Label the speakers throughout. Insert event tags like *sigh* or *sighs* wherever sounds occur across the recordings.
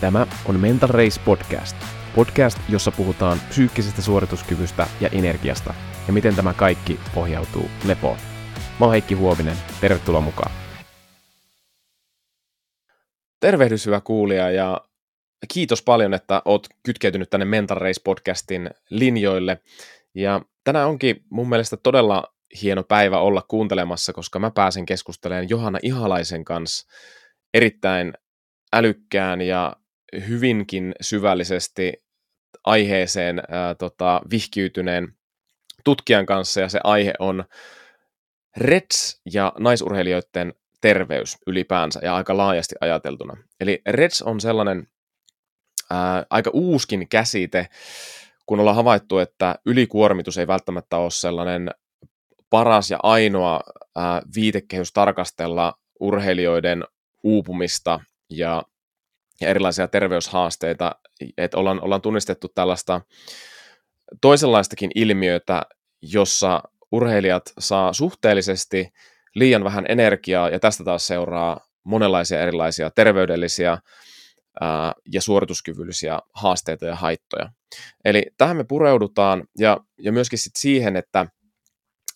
Speaker 1: Tämä on Mental Race Podcast. Podcast, jossa puhutaan psyykkisestä suorituskyvystä ja energiasta ja miten tämä kaikki pohjautuu lepoon. Mä oon Heikki Huovinen, tervetuloa mukaan. Tervehdys hyvä kuulija ja kiitos paljon, että oot kytkeytynyt tänne Mental Race Podcastin linjoille. Ja tänään onkin mun mielestä todella hieno päivä olla kuuntelemassa, koska mä pääsen keskustelemaan Johanna Ihalaisen kanssa erittäin älykkään ja hyvinkin syvällisesti aiheeseen ää, tota, vihkiytyneen tutkijan kanssa, ja se aihe on REDS ja naisurheilijoiden terveys ylipäänsä ja aika laajasti ajateltuna. Eli REDS on sellainen ää, aika uuskin käsite, kun ollaan havaittu, että ylikuormitus ei välttämättä ole sellainen paras ja ainoa ää, viitekehys tarkastella urheilijoiden uupumista ja, ja erilaisia terveyshaasteita, että ollaan, ollaan tunnistettu tällaista toisenlaistakin ilmiötä, jossa urheilijat saa suhteellisesti liian vähän energiaa ja tästä taas seuraa monenlaisia erilaisia terveydellisiä ää, ja suorituskyvyllisiä haasteita ja haittoja. Eli tähän me pureudutaan ja, ja myöskin sit siihen, että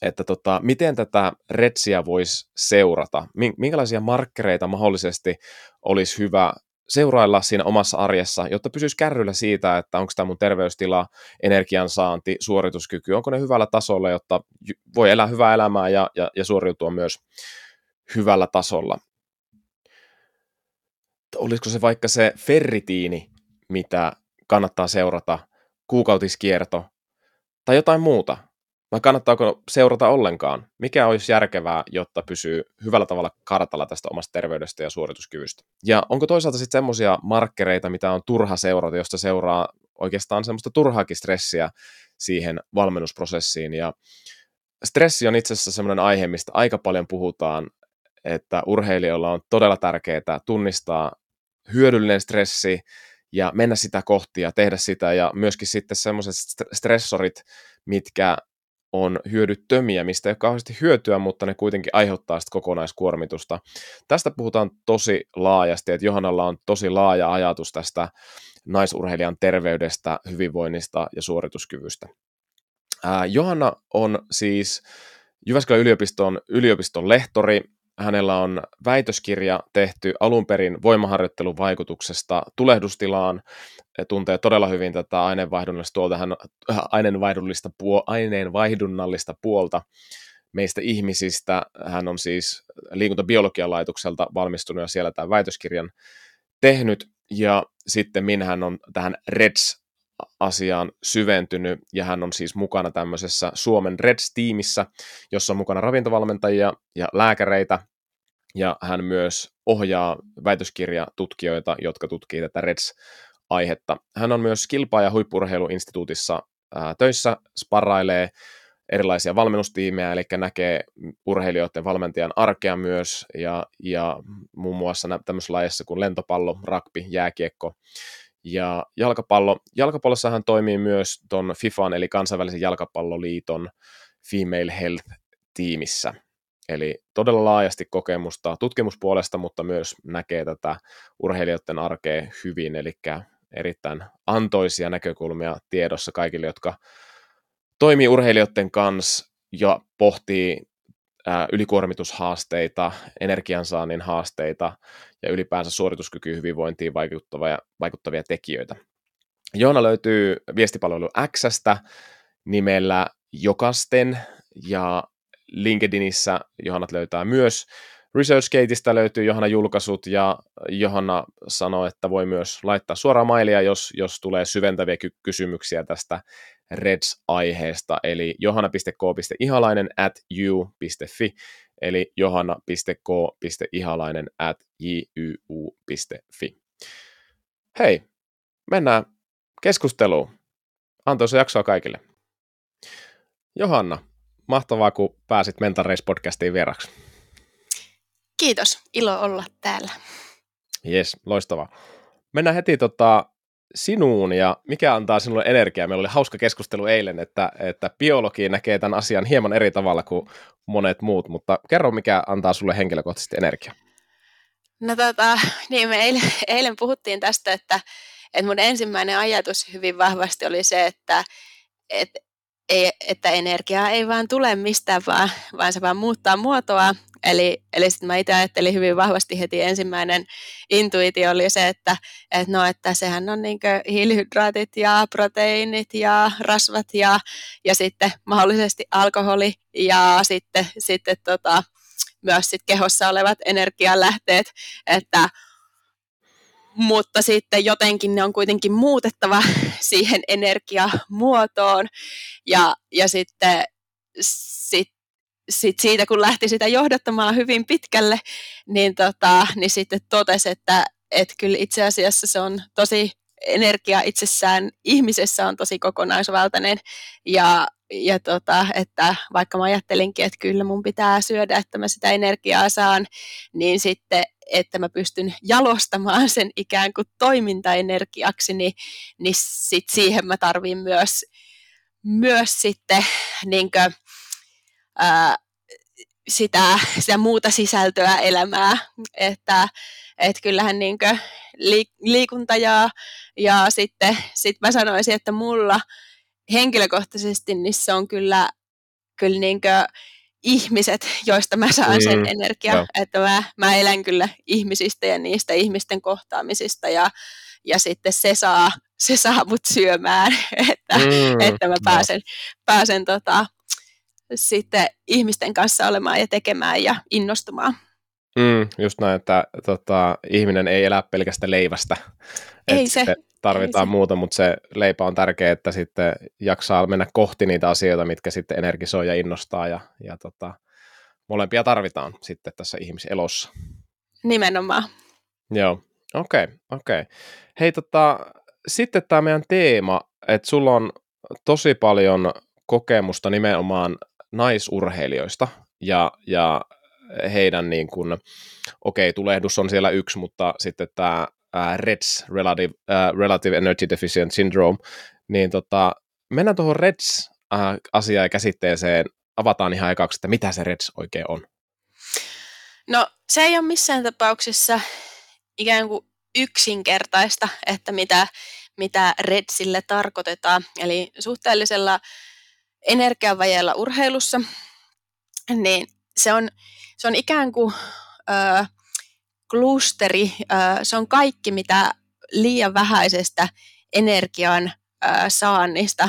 Speaker 1: että tota, miten tätä retsiä voisi seurata, minkälaisia markkereita mahdollisesti olisi hyvä seurailla siinä omassa arjessa, jotta pysyisi kärryllä siitä, että onko tämä mun terveystila, energiansaanti, suorituskyky, onko ne hyvällä tasolla, jotta voi elää hyvää elämää ja, ja, ja suoriutua myös hyvällä tasolla. Olisiko se vaikka se ferritiini, mitä kannattaa seurata, kuukautiskierto tai jotain muuta, vai kannattaako seurata ollenkaan? Mikä olisi järkevää, jotta pysyy hyvällä tavalla kartalla tästä omasta terveydestä ja suorituskyvystä? Ja onko toisaalta sitten semmoisia markkereita, mitä on turha seurata, josta seuraa oikeastaan semmoista turhaakin stressiä siihen valmennusprosessiin? Ja stressi on itse asiassa semmoinen aihe, mistä aika paljon puhutaan, että urheilijoilla on todella tärkeää tunnistaa hyödyllinen stressi ja mennä sitä kohti ja tehdä sitä ja myöskin sitten semmoiset stressorit, mitkä on hyödyttömiä, mistä ei ole kauheasti hyötyä, mutta ne kuitenkin aiheuttaa sitä kokonaiskuormitusta. Tästä puhutaan tosi laajasti, että Johannalla on tosi laaja ajatus tästä naisurheilijan terveydestä, hyvinvoinnista ja suorituskyvystä. Ää, Johanna on siis Jyväskylän yliopiston yliopiston lehtori, hänellä on väitöskirja tehty alun perin voimaharjoittelun vaikutuksesta tulehdustilaan. Tuntee todella hyvin tätä aineenvaihdunnallista, tuolta, hän, äh, puol, aineenvaihdunnallista puolta meistä ihmisistä. Hän on siis liikuntabiologian laitokselta valmistunut ja siellä tämän väitöskirjan tehnyt. Ja sitten minä hän on tähän REDS asiaan syventynyt ja hän on siis mukana tämmöisessä Suomen Reds-tiimissä, jossa on mukana ravintovalmentajia ja lääkäreitä ja hän myös ohjaa väitöskirjatutkijoita, jotka tutkii tätä Reds-aihetta. Hän on myös kilpa- ja huippurheiluinstituutissa töissä, sparrailee erilaisia valmennustiimejä, eli näkee urheilijoiden valmentajan arkea myös, ja, ja muun muassa tämmöisessä lajissa kuin lentopallo, rugby, jääkiekko, ja jalkapallo, jalkapallossa hän toimii myös tuon FIFAn eli kansainvälisen jalkapalloliiton Female Health-tiimissä. Eli todella laajasti kokemusta tutkimuspuolesta, mutta myös näkee tätä urheilijoiden arkea hyvin, eli erittäin antoisia näkökulmia tiedossa kaikille, jotka toimii urheilijoiden kanssa ja pohtii ylikuormitushaasteita, energiansaannin haasteita ja ylipäänsä suorituskykyyn hyvinvointiin vaikuttavia, vaikuttavia tekijöitä. Joona löytyy viestipalvelu Xstä nimellä Jokasten ja LinkedInissä Johannat löytää myös. ResearchGateista löytyy Johanna julkaisut ja Johanna sanoi, että voi myös laittaa suoraan mailia, jos, jos tulee syventäviä ky- kysymyksiä tästä Reds-aiheesta, eli johanna.k.ihalainen at you.fi, eli johanna.k.ihalainen at juu.fi. Hei, mennään keskusteluun. Antoisa jaksoa kaikille. Johanna, mahtavaa, kun pääsit Mental Race podcastiin vieraksi.
Speaker 2: Kiitos, ilo olla täällä.
Speaker 1: Jes, loistavaa. Mennään heti tota, sinuun ja mikä antaa sinulle energiaa? Meillä oli hauska keskustelu eilen, että, että biologi näkee tämän asian hieman eri tavalla kuin monet muut, mutta kerro mikä antaa sulle henkilökohtaisesti energiaa.
Speaker 2: No tota, niin me eilen, eilen puhuttiin tästä, että, että mun ensimmäinen ajatus hyvin vahvasti oli se, että, että, että energiaa ei vaan tule mistään, vaan, vaan se vaan muuttaa muotoa. Eli, eli sitten mä itse ajattelin hyvin vahvasti heti ensimmäinen intuitio oli se, että, että, no, että sehän on niin hiilihydraatit ja proteiinit ja rasvat ja, ja sitten mahdollisesti alkoholi ja sitten, sitten tota, myös sit kehossa olevat energialähteet, että mutta sitten jotenkin ne on kuitenkin muutettava *laughs* siihen energiamuotoon ja, ja sitten sit, sit siitä kun lähti sitä johdattamaan hyvin pitkälle, niin, tota, niin sitten totesi, että et kyllä itse asiassa se on tosi energia itsessään ihmisessä on tosi kokonaisvaltainen. Ja, ja tota, että vaikka mä ajattelinkin, että kyllä mun pitää syödä, että mä sitä energiaa saan, niin sitten, että mä pystyn jalostamaan sen ikään kuin toimintaenergiaksi, niin, niin sit siihen mä tarvin myös, myös sitten niin kuin, ää, sitä, sitä muuta sisältöä elämää, että et kyllähän niin liikunta ja, ja sitten sit mä sanoisin, että mulla henkilökohtaisesti niin se on kyllä, kyllä niin ihmiset, joista mä saan sen mm, energiaa, no. että mä, mä elän kyllä ihmisistä ja niistä ihmisten kohtaamisista ja, ja sitten se saa, se saa mut syömään, *laughs* että, mm, että mä pääsen, no. pääsen tota, sitten ihmisten kanssa olemaan ja tekemään ja innostumaan.
Speaker 1: Mm, just näin, että tota, ihminen ei elä pelkästä leivästä.
Speaker 2: Ei se.
Speaker 1: Tarvitaan
Speaker 2: ei
Speaker 1: muuta, mutta se leipä on tärkeä, että sitten jaksaa mennä kohti niitä asioita, mitkä sitten energisoi ja innostaa. Ja, ja tota, molempia tarvitaan sitten tässä ihmiselossa.
Speaker 2: Nimenomaan.
Speaker 1: Joo, okei, okay, okei. Okay. Hei, tota, sitten tämä meidän teema, että sulla on tosi paljon kokemusta nimenomaan naisurheilijoista ja, ja heidän niin kuin, okei, okay, tulehdus on siellä yksi, mutta sitten tämä REDS, Relative, uh, Relative Energy Deficient Syndrome, niin tota, mennään tuohon REDS-asiaan ja käsitteeseen, avataan ihan ekaksi, että mitä se REDS oikein on.
Speaker 2: No se ei ole missään tapauksessa ikään kuin yksinkertaista, että mitä, mitä REDSille tarkoitetaan. Eli suhteellisella energiavajeella urheilussa, niin se on, se on ikään kuin ö, klusteri, ö, se on kaikki, mitä liian vähäisestä energian ö, saannista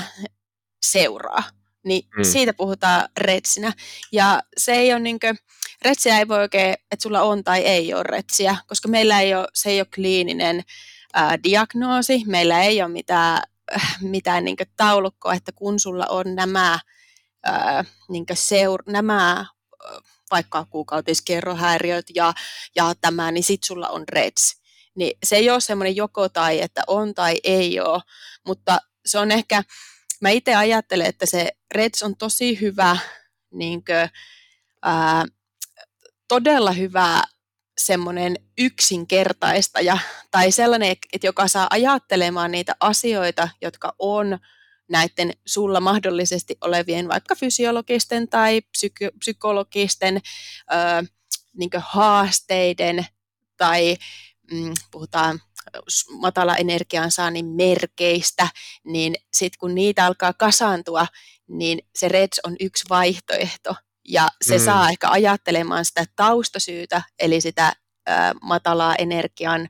Speaker 2: seuraa. Niin mm. siitä puhutaan retsinä. Ja se ei ole niin kuin, retsiä ei voi oikein, että sulla on tai ei ole retsiä, koska meillä ei ole, se ei ole kliininen ää, diagnoosi, meillä ei ole mitään, mitään niin taulukkoa, että kun sulla on nämä, ää, niin seur, nämä vaikka kuukautiskerrohäiriöt ja, ja tämä, niin sit sulla on REDS. Niin se ei ole semmoinen joko tai, että on tai ei ole, mutta se on ehkä, mä itse ajattelen, että se REDS on tosi hyvä, niin kuin, ää, todella hyvä semmoinen yksinkertaistaja tai sellainen, että joka saa ajattelemaan niitä asioita, jotka on näiden sulla mahdollisesti olevien vaikka fysiologisten tai psyky- psykologisten ö, niin haasteiden tai mm, puhutaan matala energiansaannin merkeistä, niin sitten kun niitä alkaa kasaantua, niin se REDS on yksi vaihtoehto. Ja se mm. saa ehkä ajattelemaan sitä taustasyytä, eli sitä ö, matalaa energian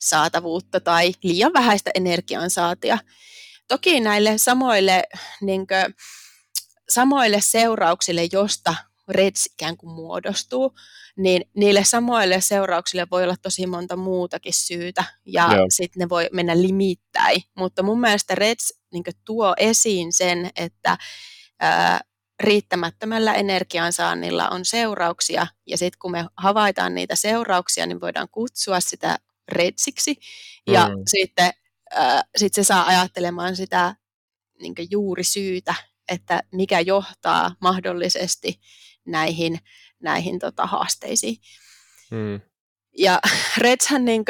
Speaker 2: saatavuutta tai liian vähäistä energiansaatia. Toki näille samoille, niin kuin, samoille seurauksille, josta REDS ikään kuin muodostuu, niin niille samoille seurauksille voi olla tosi monta muutakin syytä, ja sitten ne voi mennä limittäin. Mutta mun mielestä REDS niin tuo esiin sen, että ää, riittämättömällä energiansaannilla on seurauksia, ja sitten kun me havaitaan niitä seurauksia, niin voidaan kutsua sitä REDSiksi, ja mm. sitten sitten se saa ajattelemaan sitä niin juuri syytä, että mikä johtaa mahdollisesti näihin, näihin tota, haasteisiin. Mm. Ja Redshän niin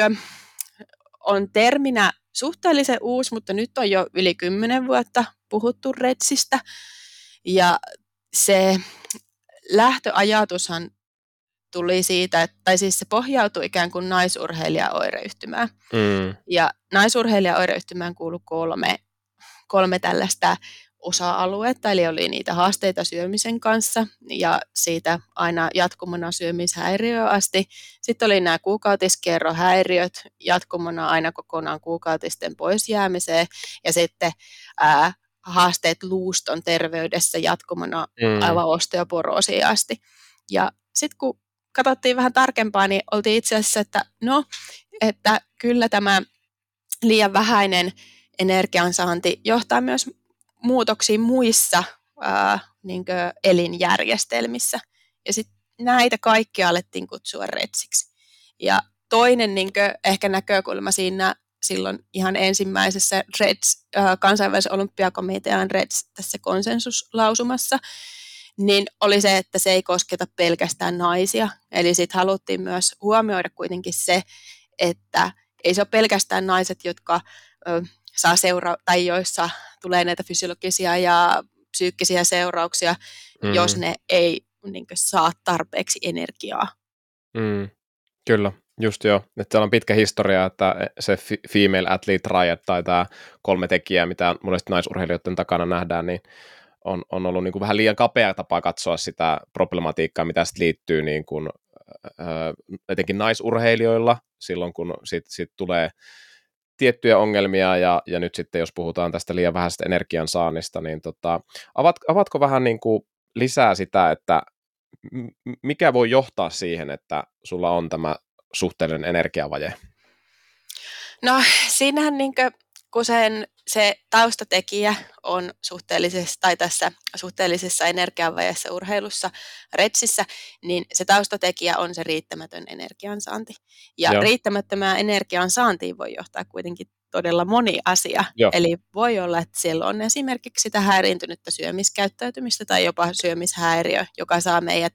Speaker 2: on terminä suhteellisen uusi, mutta nyt on jo yli kymmenen vuotta puhuttu Redsistä. Ja se lähtöajatushan tuli siitä, tai siis se pohjautui ikään kuin naisurheilijaoireyhtymään. Mm. Ja naisurheilijaoireyhtymään kuului kolme, kolme tällaista osa-aluetta, eli oli niitä haasteita syömisen kanssa ja siitä aina jatkumona syömishäiriöön asti. Sitten oli nämä kuukautiskierrohäiriöt jatkumona aina kokonaan kuukautisten pois jäämiseen ja sitten ää, haasteet luuston terveydessä jatkumona mm. aivan osteoporoosiin asti. Ja sitten kun katsottiin vähän tarkempaa, niin oltiin itse asiassa, että no, että kyllä tämä liian vähäinen energiansaanti johtaa myös muutoksiin muissa ää, niin elinjärjestelmissä. Ja sitten näitä kaikkia alettiin kutsua retsiksi. Ja toinen niin ehkä näkökulma siinä silloin ihan ensimmäisessä REDS, äh, kansainvälisen olympiakomitean REDS tässä konsensuslausumassa, niin oli se, että se ei kosketa pelkästään naisia. Eli sitten haluttiin myös huomioida kuitenkin se, että ei se ole pelkästään naiset, jotka ö, saa seura- tai joissa tulee näitä fysiologisia ja psyykkisiä seurauksia, mm. jos ne ei niin kuin, saa tarpeeksi energiaa.
Speaker 1: Mm. Kyllä, just joo. Että siellä on pitkä historia, että se female athlete riot tai tämä kolme tekijää, mitä monesti naisurheilijoiden takana nähdään, niin on, on ollut niin kuin vähän liian kapea tapa katsoa sitä problematiikkaa, mitä sitten liittyy niin kuin, etenkin naisurheilijoilla silloin, kun sit, sit tulee tiettyjä ongelmia, ja, ja nyt sitten jos puhutaan tästä liian vähäisestä energiansaannista, niin tota, avat, avatko vähän niin kuin lisää sitä, että mikä voi johtaa siihen, että sulla on tämä suhteellinen energiavaje?
Speaker 2: No siinähän niin kun sen, se taustatekijä on suhteellisessa, tai tässä suhteellisessa energianvajeessa urheilussa, retsissä, niin se taustatekijä on se riittämätön energiansaanti. Ja Joo. riittämättömään energiansaantiin voi johtaa kuitenkin todella moni asia. Joo. Eli voi olla, että siellä on esimerkiksi sitä häiriintynyttä syömiskäyttäytymistä tai jopa syömishäiriö, joka saa meidät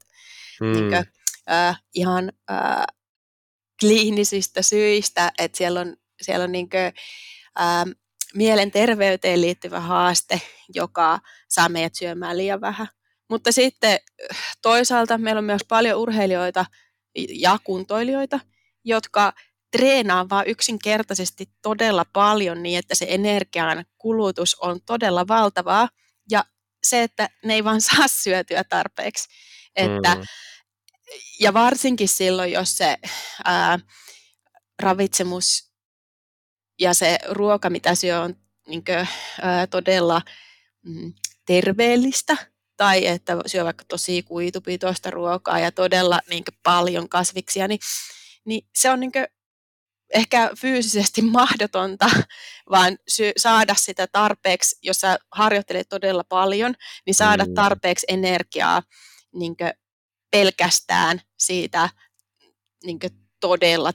Speaker 2: hmm. niin kuin, äh, ihan äh, kliinisistä syistä, että siellä on, siellä on niin kuin, ähm, mielenterveyteen liittyvä haaste, joka saa meidät syömään liian vähän. Mutta sitten toisaalta meillä on myös paljon urheilijoita ja kuntoilijoita, jotka treenaa vaan yksinkertaisesti todella paljon niin, että se energian kulutus on todella valtavaa ja se, että ne ei vaan saa syötyä tarpeeksi. Että, mm. Ja varsinkin silloin, jos se ää, ravitsemus ja se ruoka, mitä syö, on niin kuin, ää, todella mm, terveellistä, tai että syö vaikka tosi kuitupitoista ruokaa ja todella niin kuin, paljon kasviksia, niin, niin se on niin kuin, ehkä fyysisesti *laughs* mahdotonta, vaan sy- saada sitä tarpeeksi, jos sä harjoittelet todella paljon, niin saada mm. tarpeeksi energiaa niin pelkästään siitä niin todella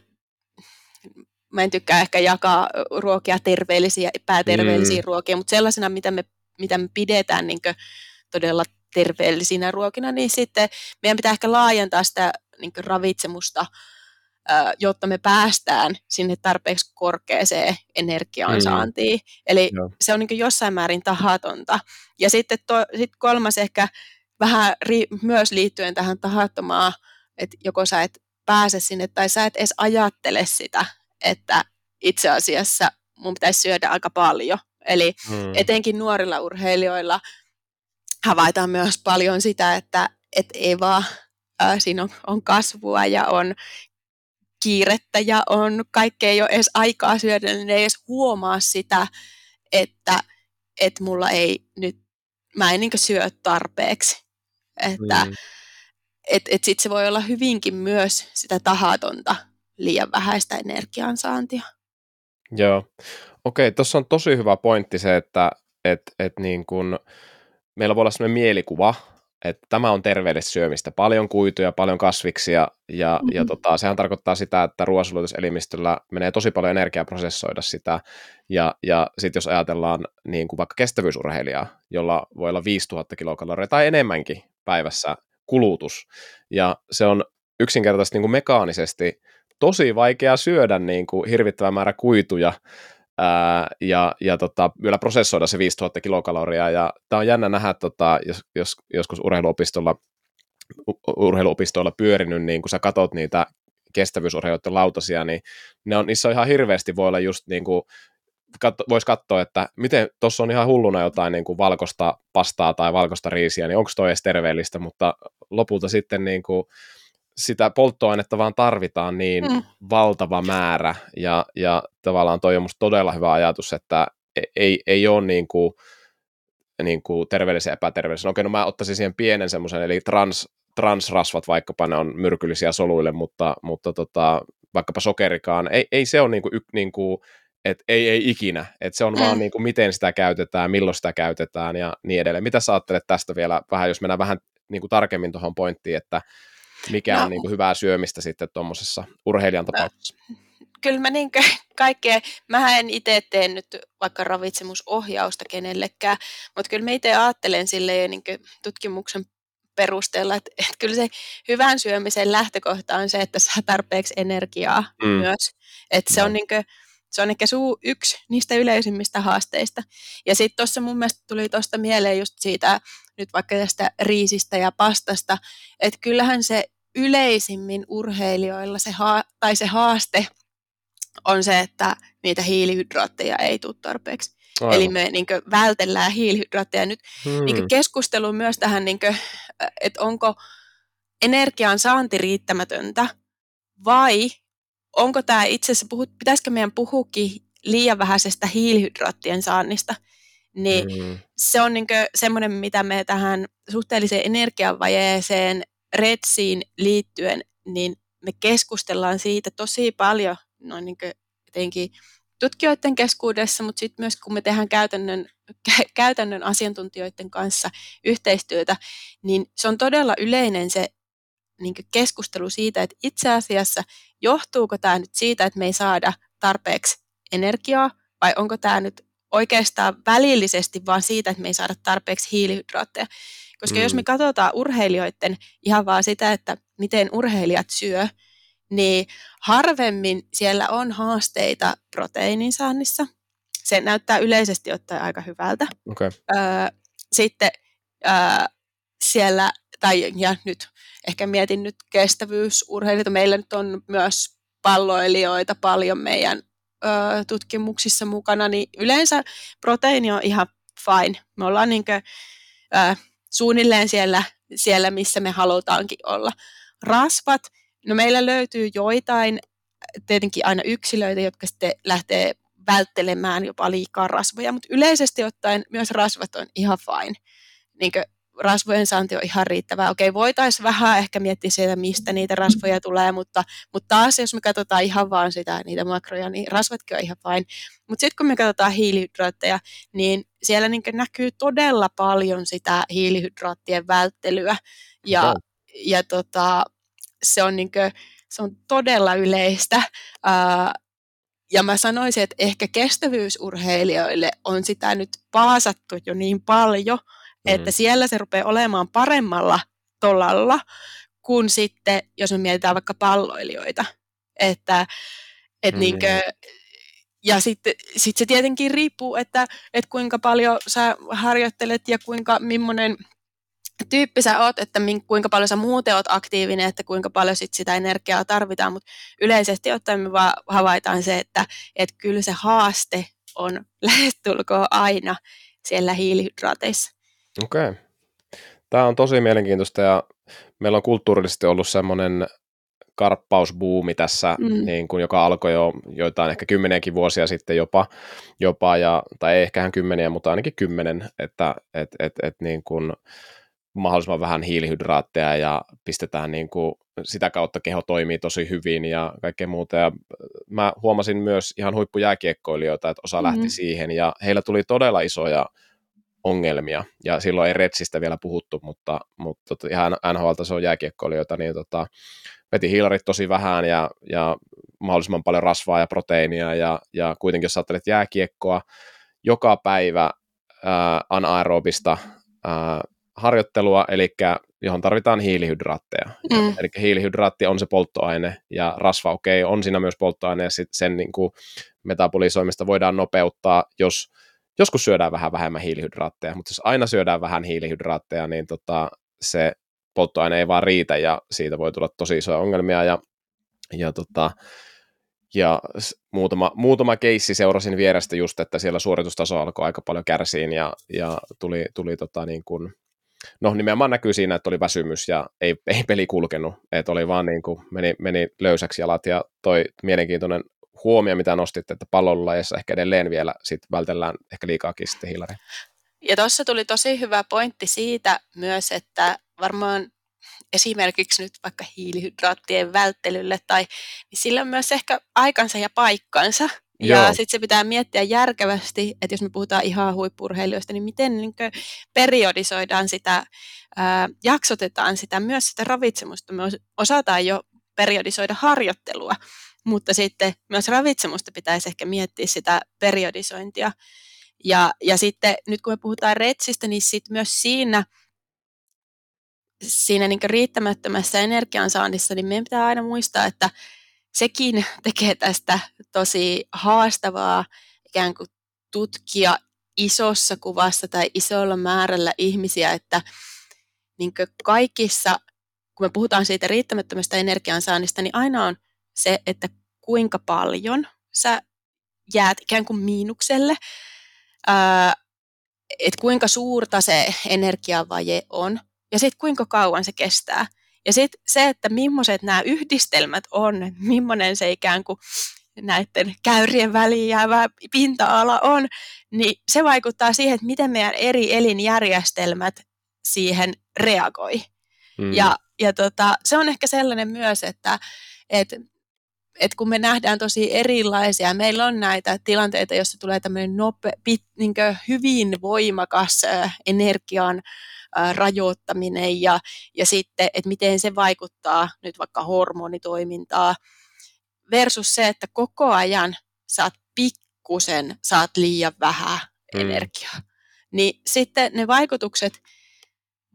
Speaker 2: mä en tykkää ehkä jakaa ruokia terveellisiä, pääterveellisiä mm. ruokia, mutta sellaisena, mitä me, mitä me pidetään niin todella terveellisinä ruokina, niin sitten meidän pitää ehkä laajentaa sitä niin ravitsemusta, jotta me päästään sinne tarpeeksi korkeaseen energiaansaantiin. Mm. Eli Joo. se on niin jossain määrin tahatonta. Ja sitten to, sit kolmas ehkä vähän ri, myös liittyen tähän tahattomaan, että joko sä et pääse sinne tai sä et edes ajattele sitä, että itse asiassa mun pitäisi syödä aika paljon. Eli hmm. etenkin nuorilla urheilijoilla havaitaan myös paljon sitä, että et ei vaan, äh, siinä on, on kasvua ja on kiirettä ja on kaikkea ei ole edes aikaa syödä, niin ei edes huomaa sitä, että, että mulla ei nyt, mä en niin syö tarpeeksi. Että mm. et, et sit se voi olla hyvinkin myös sitä tahatonta liian vähäistä energiansaantia.
Speaker 1: Joo. Okei, tuossa on tosi hyvä pointti se, että et, et niin kun, meillä voi olla sellainen mielikuva, että tämä on terveellistä syömistä, paljon kuituja, paljon kasviksia, ja, mm-hmm. ja tota, sehän tarkoittaa sitä, että ruoansulutuselimistöllä menee tosi paljon energiaa prosessoida sitä, ja, ja sitten jos ajatellaan niin kuin vaikka kestävyysurheilijaa, jolla voi olla 5000 kilokaloria tai enemmänkin päivässä kulutus, ja se on yksinkertaisesti niin kuin mekaanisesti tosi vaikea syödä niin kuin hirvittävä määrä kuituja ää, ja, ja tota, vielä prosessoida se 5000 kilokaloria. Ja tämä on jännä nähdä, tota, jos, jos joskus urheiluopistolla urheiluopistoilla pyörinyt, niin kun sä katot niitä kestävyysurheilijoiden lautasia, niin ne on, niissä on ihan hirveästi voi olla just niin kuin, katso, voisi katsoa, että miten tuossa on ihan hulluna jotain niin kuin valkoista pastaa tai valkoista riisiä, niin onko toi edes terveellistä, mutta lopulta sitten niin kuin, sitä polttoainetta vaan tarvitaan niin mm. valtava määrä, ja, ja tavallaan toi on musta todella hyvä ajatus, että e, ei, ei ole niin kuin, niin kuin terveellisen ja epäterveellisen. Okei, no mä ottaisin siihen pienen semmoisen, eli trans, transrasvat, vaikkapa ne on myrkyllisiä soluille, mutta, mutta tota, vaikkapa sokerikaan, ei, ei se ole niin kuin, niin kuin että ei, ei ikinä, että se on mm. vaan niin kuin, miten sitä käytetään, milloin sitä käytetään ja niin edelleen. Mitä sä ajattelet tästä vielä vähän, jos mennään vähän niin kuin tarkemmin tuohon pointtiin, että mikä no. on niin kuin hyvää syömistä sitten tuommoisessa urheilijan tapauksessa?
Speaker 2: Kyllä mä niin *laughs* kaikkea, mä en itse tee nyt vaikka ravitsemusohjausta kenellekään, mutta kyllä mä itse ajattelen sille niin tutkimuksen perusteella, että, että kyllä se hyvän syömisen lähtökohta on se, että saa tarpeeksi energiaa mm. myös. Että se on niin kuin, se on ehkä suu yksi niistä yleisimmistä haasteista. Ja sitten tuossa mun mielestä tuli tuosta mieleen just siitä, nyt vaikka tästä riisistä ja pastasta, että kyllähän se yleisimmin urheilijoilla se, haa, tai se haaste on se, että niitä hiilihydraatteja ei tule tarpeeksi. Aivan. Eli me niin kuin, vältellään hiilihydraatteja. Nyt hmm. niin keskustelu myös tähän, niin kuin, että onko energian saanti riittämätöntä vai onko tämä itse asiassa, puhut, pitäisikö meidän puhukin liian vähäisestä hiilihydraattien saannista, niin mm. se on niin semmoinen, mitä me tähän suhteelliseen energiavajeeseen retsiin liittyen, niin me keskustellaan siitä tosi paljon noin niin jotenkin tutkijoiden keskuudessa, mutta sitten myös kun me tehdään käytännön, kä- käytännön asiantuntijoiden kanssa yhteistyötä, niin se on todella yleinen se niin keskustelu siitä, että itse asiassa johtuuko tämä nyt siitä, että me ei saada tarpeeksi energiaa, vai onko tämä nyt oikeastaan välillisesti vaan siitä, että me ei saada tarpeeksi hiilihydraatteja. Koska mm. jos me katsotaan urheilijoiden ihan vaan sitä, että miten urheilijat syö, niin harvemmin siellä on haasteita proteiinin saannissa. Se näyttää yleisesti ottaen aika hyvältä.
Speaker 1: Okay.
Speaker 2: Öö, sitten öö, siellä, tai ja nyt ehkä mietin nyt kestävyysurheilijoita. Meillä nyt on myös palloilijoita paljon meidän tutkimuksissa mukana, niin yleensä proteiini on ihan fine. Me ollaan niin kuin, ö, suunnilleen siellä, siellä, missä me halutaankin olla. Rasvat, no meillä löytyy joitain, tietenkin aina yksilöitä, jotka sitten lähtee välttelemään jopa liikaa rasvoja, mutta yleisesti ottaen myös rasvat on ihan fine. Niin rasvojen saanti on ihan riittävää. Okei, voitaisiin vähän ehkä miettiä siitä, mistä niitä rasvoja tulee, mutta, mutta taas jos me katsotaan ihan vaan sitä, niitä makroja, niin rasvatkin on ihan fine. Mutta sitten kun me katsotaan hiilihydraatteja, niin siellä niin näkyy todella paljon sitä hiilihydraattien välttelyä. Ja, oh. ja tota, se, on niin kuin, se on todella yleistä. Uh, ja mä sanoisin, että ehkä kestävyysurheilijoille on sitä nyt paasattu jo niin paljon, mm. että siellä se rupeaa olemaan paremmalla tolalla kuin sitten, jos me mietitään vaikka palloilijoita. Että, et mm. niinkö, ja sitten sit se tietenkin riippuu, että, että kuinka paljon sä harjoittelet ja kuinka, millainen tyyppi sä oot, että kuinka paljon sä muuten oot aktiivinen, että kuinka paljon sit sitä energiaa tarvitaan, mutta yleisesti ottaen me vaan havaitaan se, että, että kyllä se haaste on *laughs* lähestulkoon aina siellä hiilihydraateissa.
Speaker 1: Okei. Okay. Tämä on tosi mielenkiintoista ja meillä on kulttuurillisesti ollut semmoinen karppausbuumi tässä, mm. niin kuin, joka alkoi jo joitain ehkä kymmeniäkin vuosia sitten jopa, jopa ja, tai ei ehkä kymmeniä, mutta ainakin kymmenen, että et, et, et, niin kuin, mahdollisimman vähän hiilihydraatteja ja pistetään niin kuin, sitä kautta keho toimii tosi hyvin ja kaikkea muuta. Ja mä huomasin myös ihan huippujääkiekkoilijoita, että osa mm-hmm. lähti siihen ja heillä tuli todella isoja ongelmia, ja silloin ei Retsistä vielä puhuttu, mutta, mutta tota, ihan NHL-tason jääkiekkoilijoita, niin tota, veti hiilarit tosi vähän ja, ja mahdollisimman paljon rasvaa ja proteiinia, ja, ja kuitenkin jos ajattelet jääkiekkoa, joka päivä ää, anaerobista ää, harjoittelua, eli johon tarvitaan hiilihydraatteja. Mm. Eli hiilihydraatti on se polttoaine, ja rasva, okei, okay, on siinä myös polttoaine, ja sit sen niin kuin, metabolisoimista voidaan nopeuttaa, jos joskus syödään vähän vähemmän hiilihydraatteja, mutta jos aina syödään vähän hiilihydraatteja, niin tota, se polttoaine ei vaan riitä ja siitä voi tulla tosi isoja ongelmia. Ja, ja, tota, ja muutama, muutama keissi seurasin vierestä just, että siellä suoritustaso alkoi aika paljon kärsiin ja, ja tuli, tuli tota niin kuin, no nimenomaan näkyy siinä, että oli väsymys ja ei, ei peli kulkenut, että oli vaan niin kuin, meni, meni löysäksi jalat ja toi mielenkiintoinen huomio, mitä nostit, että pallonlajeissa ehkä edelleen vielä sit vältellään ehkä liikaakin sitten hiilari.
Speaker 2: Ja tuossa tuli tosi hyvä pointti siitä myös, että varmaan esimerkiksi nyt vaikka hiilihydraattien välttelylle, tai, niin sillä on myös ehkä aikansa ja paikkansa. Ja sitten se pitää miettiä järkevästi, että jos me puhutaan ihan huippurheilijoista, niin miten niin periodisoidaan sitä, ää, jaksotetaan sitä myös sitä ravitsemusta. Me osataan jo periodisoida harjoittelua, mutta sitten myös ravitsemusta pitäisi ehkä miettiä sitä periodisointia. Ja, ja sitten nyt kun me puhutaan retsistä, niin sitten myös siinä, siinä niin riittämättömässä energiansaannissa, niin meidän pitää aina muistaa, että sekin *laughs* tekee tästä tosi haastavaa ikään kuin tutkia isossa kuvassa tai isolla määrällä ihmisiä, että niin kaikissa, kun me puhutaan siitä riittämättömästä energiansaannista, niin aina on se, että kuinka paljon sä jäät ikään kuin miinukselle, että kuinka suurta se energiavaje on ja sitten kuinka kauan se kestää. Ja sitten se, että millaiset nämä yhdistelmät on, millainen se ikään kuin näiden käyrien väliin jäävä pinta-ala on, niin se vaikuttaa siihen, että miten meidän eri elinjärjestelmät siihen reagoi. Mm. Ja, ja tota, se on ehkä sellainen myös, että, että et kun me nähdään tosi erilaisia, meillä on näitä tilanteita, joissa tulee tämmöinen nope, pit, niin hyvin voimakas äh, energian äh, rajoittaminen ja, ja sitten, että miten se vaikuttaa nyt vaikka hormonitoimintaa versus se, että koko ajan saat pikkusen, saat liian vähän mm. energiaa. Niin sitten ne vaikutukset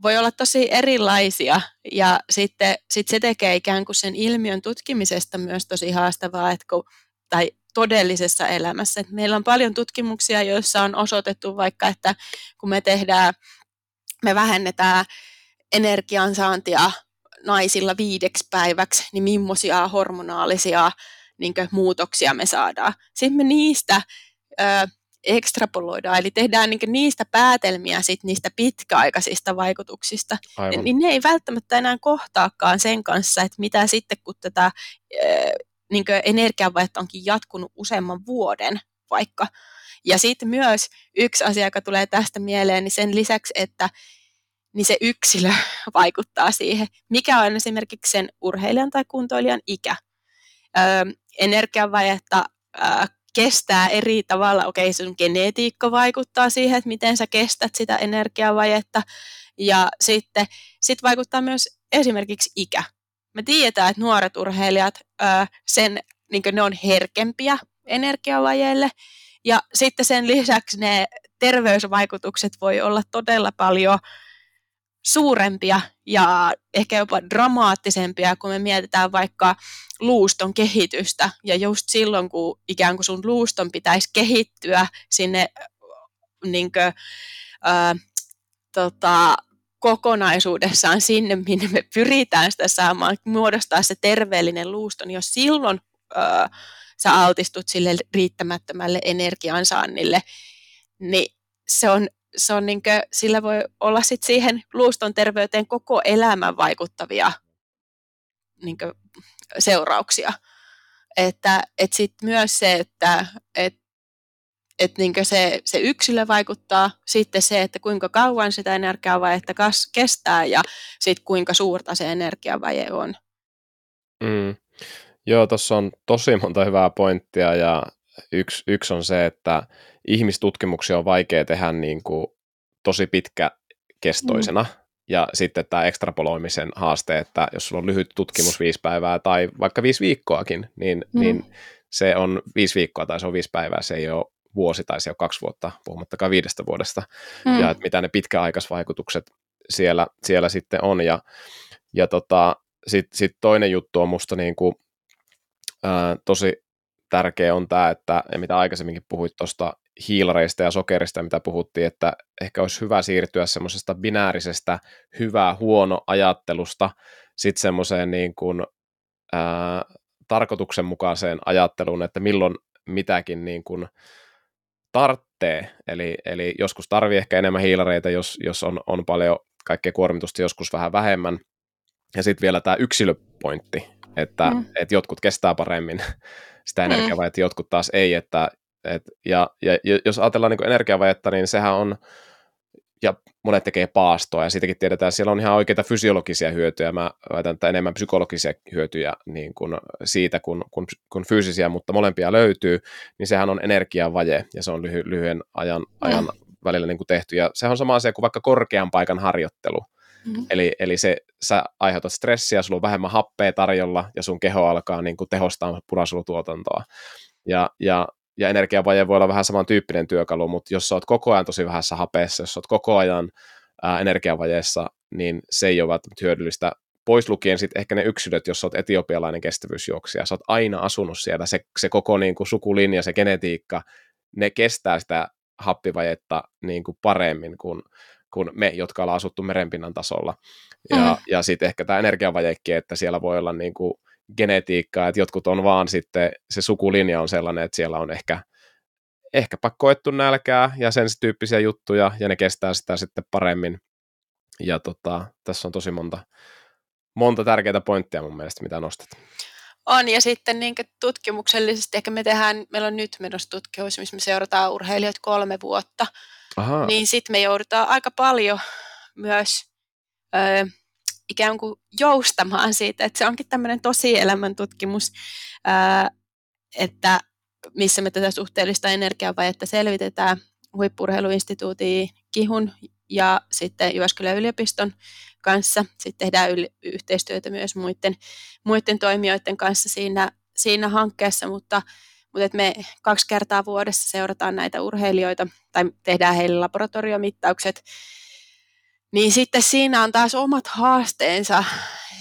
Speaker 2: voi olla tosi erilaisia ja sitten sit se tekee ikään kuin sen ilmiön tutkimisesta myös tosi haastavaa, että kun, tai todellisessa elämässä. että meillä on paljon tutkimuksia, joissa on osoitettu vaikka, että kun me tehdään, me vähennetään energiansaantia naisilla viideksi päiväksi, niin millaisia hormonaalisia niin muutoksia me saadaan. Sitten me niistä ö, ekstrapoloidaan, eli tehdään niin niistä päätelmiä sit niistä pitkäaikaisista vaikutuksista, Aivan. niin ne ei välttämättä enää kohtaakaan sen kanssa, että mitä sitten kun tätä niin energiavajetta onkin jatkunut useamman vuoden vaikka. Ja sitten myös yksi asia, joka tulee tästä mieleen, niin sen lisäksi, että niin se yksilö *laughs* vaikuttaa siihen, mikä on esimerkiksi sen urheilijan tai kuntoilijan ikä. Öö, energiavajetta öö, kestää eri tavalla. Okei, sun genetiikka vaikuttaa siihen, että miten sä kestät sitä energiavajetta. Ja sitten sit vaikuttaa myös esimerkiksi ikä. Me tiedetään, että nuoret urheilijat, sen, niin ne on herkempiä energiavajeille. Ja sitten sen lisäksi ne terveysvaikutukset voi olla todella paljon suurempia ja ehkä jopa dramaattisempia, kun me mietitään vaikka luuston kehitystä. Ja just silloin, kun ikään kuin sun luuston pitäisi kehittyä sinne niin kuin, ää, tota, kokonaisuudessaan sinne, minne me pyritään sitä saamaan, muodostaa se terveellinen luusto, niin jos silloin ää, sä altistut sille riittämättömälle energiansaannille, niin se on se on niin kuin, sillä voi olla sit siihen luuston terveyteen koko elämän vaikuttavia niin kuin, seurauksia. Että et sit myös se, että et, et niin se, se yksilö vaikuttaa, sitten se, että kuinka kauan sitä energiavajetta kas, kestää ja sitten kuinka suurta se energiavaje on.
Speaker 1: Mm. Joo, tuossa on tosi monta hyvää pointtia ja yksi, yksi on se, että ihmistutkimuksia on vaikea tehdä niin kuin tosi pitkäkestoisena. Mm. Ja sitten tämä ekstrapoloimisen haaste, että jos sulla on lyhyt tutkimus viisi päivää tai vaikka viisi viikkoakin, niin, mm. niin se on viisi viikkoa tai se on viisi päivää, se ei ole vuosi tai se on kaksi vuotta, puhumattakaan viidestä vuodesta, mm. ja että mitä ne pitkäaikaisvaikutukset siellä, siellä sitten on. Ja, ja tota, sitten sit toinen juttu on musta niin kuin, ää, tosi tärkeä on tämä, että ja mitä aikaisemminkin puhuit tuosta hiilareista ja sokerista, mitä puhuttiin, että ehkä olisi hyvä siirtyä semmoisesta binäärisestä hyvä-huono ajattelusta sitten semmoiseen niin kuin, ää, tarkoituksenmukaiseen ajatteluun, että milloin mitäkin niin kuin tarttee. Eli, eli joskus tarvii ehkä enemmän hiilareita, jos, jos on, on paljon kaikkea kuormitusta, joskus vähän vähemmän. Ja sitten vielä tämä yksilöpointti, että mm. et jotkut kestää paremmin sitä mm. energiavajetta, mm. jotkut taas ei. Että, et, ja, ja jos ajatellaan niin energiavajetta, niin sehän on, ja monet tekee paastoa, ja siitäkin tiedetään, että siellä on ihan oikeita fysiologisia hyötyjä, mä väitän, että enemmän psykologisia hyötyjä niin kuin siitä kuin, kuin, kuin fyysisiä, mutta molempia löytyy, niin sehän on energiavaje, ja se on lyhy, lyhyen ajan, ajan mm. välillä niin kuin tehty, ja sehän on sama asia kuin vaikka korkean paikan harjoittelu, Mm-hmm. Eli, eli se, sä aiheutat stressiä, sulla on vähemmän happea tarjolla ja sun keho alkaa niin kuin tehostaa punasolutuotantoa. Ja, ja, ja energiavaje voi olla vähän samantyyppinen työkalu, mutta jos sä oot koko ajan tosi vähässä hapeessa, jos sä oot koko ajan ää, energiavajeessa, niin se ei ole välttämättä hyödyllistä. Pois lukien sitten ehkä ne yksilöt, jos olet etiopialainen kestävyysjuoksija, sä oot aina asunut siellä, se, se koko niin kuin sukulinja, se genetiikka, ne kestää sitä happivajetta niin kuin paremmin kuin kuin me, jotka ollaan asuttu merenpinnan tasolla. Ja, mm. ja sitten ehkä tämä energiavajekin, että siellä voi olla niin kuin genetiikkaa, että jotkut on vaan sitten, se sukulinja on sellainen, että siellä on ehkä, ehkäpä koettu nälkää ja sen tyyppisiä juttuja, ja ne kestää sitä sitten paremmin. Ja tota, tässä on tosi monta, monta tärkeää pointtia mun mielestä, mitä nostat.
Speaker 2: On, ja sitten niin tutkimuksellisesti, ehkä me tehdään, meillä on nyt menossa tutkimus, missä me seurataan urheilijoita kolme vuotta, Aha. niin sitten me joudutaan aika paljon myös ö, ikään kuin joustamaan siitä, että se onkin tämmöinen tosielämän tutkimus, ö, että missä me tätä suhteellista energiavajetta selvitetään huippurheiluinstituutin Kihun ja sitten Jyväskylän yliopiston kanssa. Sitten tehdään yl- yhteistyötä myös muiden, muiden toimijoiden kanssa siinä, siinä hankkeessa, mutta mutta että me kaksi kertaa vuodessa seurataan näitä urheilijoita tai tehdään heille laboratoriomittaukset, niin sitten siinä on taas omat haasteensa,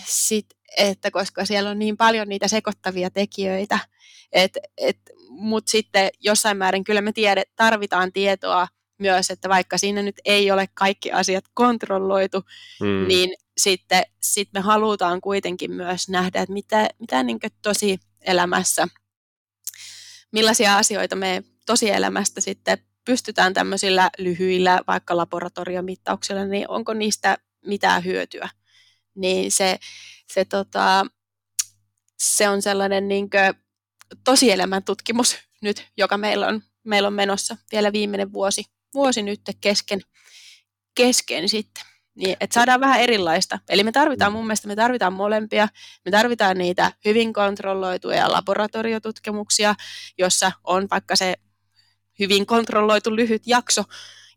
Speaker 2: sit, että koska siellä on niin paljon niitä sekoittavia tekijöitä, et, et, mutta sitten jossain määrin kyllä me tiede, tarvitaan tietoa myös, että vaikka siinä nyt ei ole kaikki asiat kontrolloitu, mm. niin sitten sit me halutaan kuitenkin myös nähdä, että mitä, mitä niin tosi elämässä millaisia asioita me tosielämästä sitten pystytään tämmöisillä lyhyillä vaikka laboratoriomittauksilla, niin onko niistä mitään hyötyä. Niin se, se, tota, se on sellainen niin tosielämän tutkimus *laughs* nyt, joka meillä on, meillä on menossa vielä viimeinen vuosi, vuosi nyt kesken, kesken sitten. Niin, että saadaan vähän erilaista. Eli me tarvitaan mun mielestä, me tarvitaan molempia. Me tarvitaan niitä hyvin kontrolloituja laboratoriotutkimuksia, jossa on vaikka se hyvin kontrolloitu lyhyt jakso.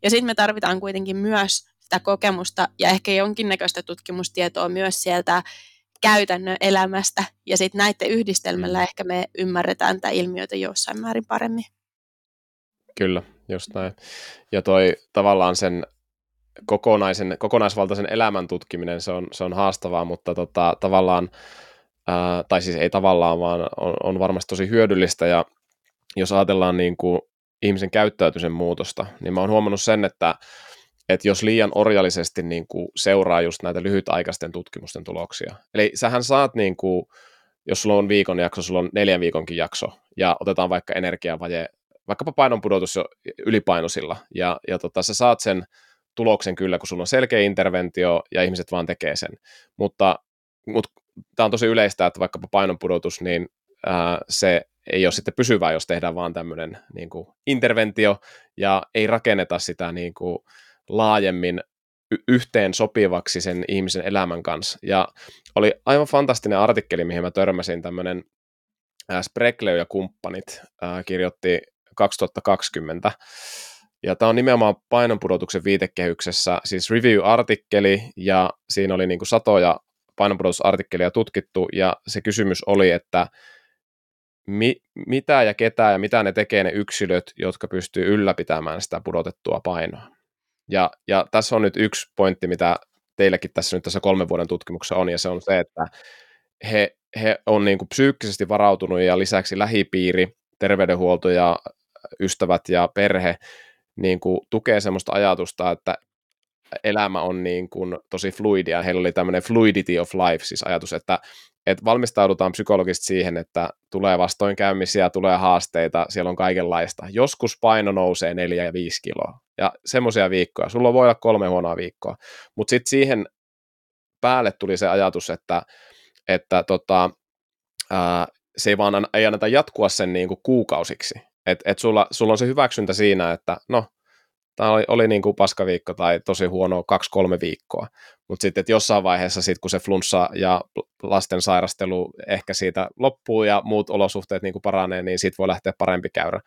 Speaker 2: Ja sitten me tarvitaan kuitenkin myös sitä kokemusta ja ehkä jonkinnäköistä tutkimustietoa myös sieltä käytännön elämästä. Ja sitten näiden yhdistelmällä mm. ehkä me ymmärretään tätä ilmiötä jossain määrin paremmin.
Speaker 1: Kyllä, just näin. Ja toi tavallaan sen kokonaisen, kokonaisvaltaisen elämän tutkiminen, se on, se on haastavaa, mutta tota, tavallaan, ää, tai siis ei tavallaan, vaan on, on varmasti tosi hyödyllistä, ja jos ajatellaan niin kuin ihmisen käyttäytymisen muutosta, niin mä oon huomannut sen, että, että jos liian orjallisesti niin kuin seuraa just näitä lyhytaikaisten tutkimusten tuloksia, eli sähän saat niin kuin, jos sulla on viikon jakso, sulla on neljän viikonkin jakso, ja otetaan vaikka energiavaje, vaikkapa painonpudotus jo ylipainoisilla, ja, ja tota, sä saat sen tuloksen kyllä, kun sulla on selkeä interventio ja ihmiset vaan tekee sen. Mutta, mutta tämä on tosi yleistä, että vaikkapa painonpudotus, niin ää, se ei ole sitten pysyvää, jos tehdään vaan tämmöinen niin kuin interventio ja ei rakenneta sitä niin kuin laajemmin y- yhteen sopivaksi sen ihmisen elämän kanssa. Ja oli aivan fantastinen artikkeli, mihin mä törmäsin, tämmöinen Sprekleu ja kumppanit ää, kirjoitti 2020 ja tämä on nimenomaan painonpudotuksen viitekehyksessä, siis review-artikkeli, ja siinä oli niin kuin satoja painonpudotusartikkeleja tutkittu, ja se kysymys oli, että mi, mitä ja ketä ja mitä ne tekee ne yksilöt, jotka pystyy ylläpitämään sitä pudotettua painoa. Ja, ja tässä on nyt yksi pointti, mitä teilläkin tässä nyt tässä kolmen vuoden tutkimuksessa on, ja se on se, että he, he on niin kuin psyykkisesti varautunut ja lisäksi lähipiiri, terveydenhuolto ja ystävät ja perhe niin kuin tukee semmoista ajatusta, että elämä on niin kuin tosi fluidia. Heillä oli tämmöinen fluidity of life, siis ajatus, että, että valmistaudutaan psykologisesti siihen, että tulee vastoinkäymisiä, tulee haasteita, siellä on kaikenlaista. Joskus paino nousee 4 ja 5 kiloa, ja semmoisia viikkoja. Sulla voi olla kolme huonoa viikkoa, mutta sitten siihen päälle tuli se ajatus, että, että tota, ää, se ei vaan ei anneta jatkua sen niin kuin kuukausiksi. Että et sulla, sulla on se hyväksyntä siinä, että no, tämä oli, oli niin kuin paskaviikko tai tosi huono kaksi-kolme viikkoa. Mutta sitten, jossain vaiheessa, sit, kun se flunssa ja lasten sairastelu ehkä siitä loppuu ja muut olosuhteet niin kuin paranee, niin siitä voi lähteä parempi käyrä.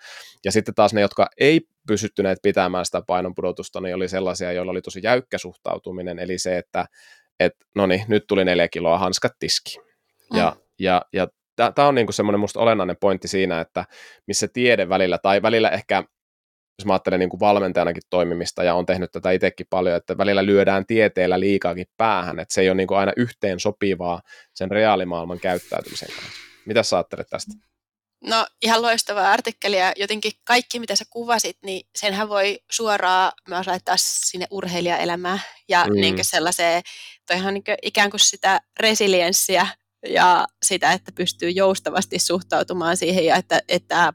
Speaker 1: Ja sitten taas ne, jotka ei pysyttyneet pitämään sitä painonpudotusta, niin oli sellaisia, joilla oli tosi jäykkä suhtautuminen, eli se, että et, no niin, nyt tuli neljä kiloa, hanskat tiski. Mm. Ja, ja, ja tämä on niinku semmoinen musta olennainen pointti siinä, että missä tiede välillä, tai välillä ehkä jos mä ajattelen niin kuin valmentajanakin toimimista ja on tehnyt tätä itsekin paljon, että välillä lyödään tieteellä liikaakin päähän, että se ei ole niin kuin aina yhteen sopivaa sen reaalimaailman käyttäytymisen kanssa. Mitä sä ajattelet tästä?
Speaker 2: No ihan loistava artikkeli ja jotenkin kaikki mitä sä kuvasit, niin senhän voi suoraan myös laittaa sinne urheilijaelämään ja mm. niin sellaiseen, toihan niin ikään kuin sitä resilienssiä ja sitä, että pystyy joustavasti suhtautumaan siihen ja että, että,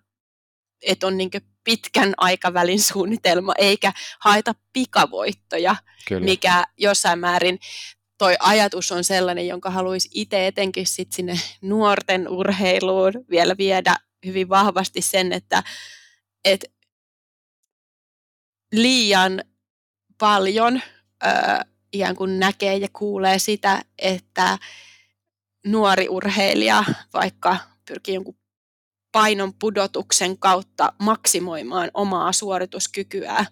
Speaker 2: että on niin pitkän aikavälin suunnitelma, eikä haeta pikavoittoja, Kyllä. mikä jossain määrin toi ajatus on sellainen, jonka haluaisi itse etenkin sit sinne nuorten urheiluun vielä viedä hyvin vahvasti sen, että et liian paljon ö, ikään kuin näkee ja kuulee sitä, että nuori urheilija vaikka pyrkii jonkun painon pudotuksen kautta maksimoimaan omaa suorituskykyä.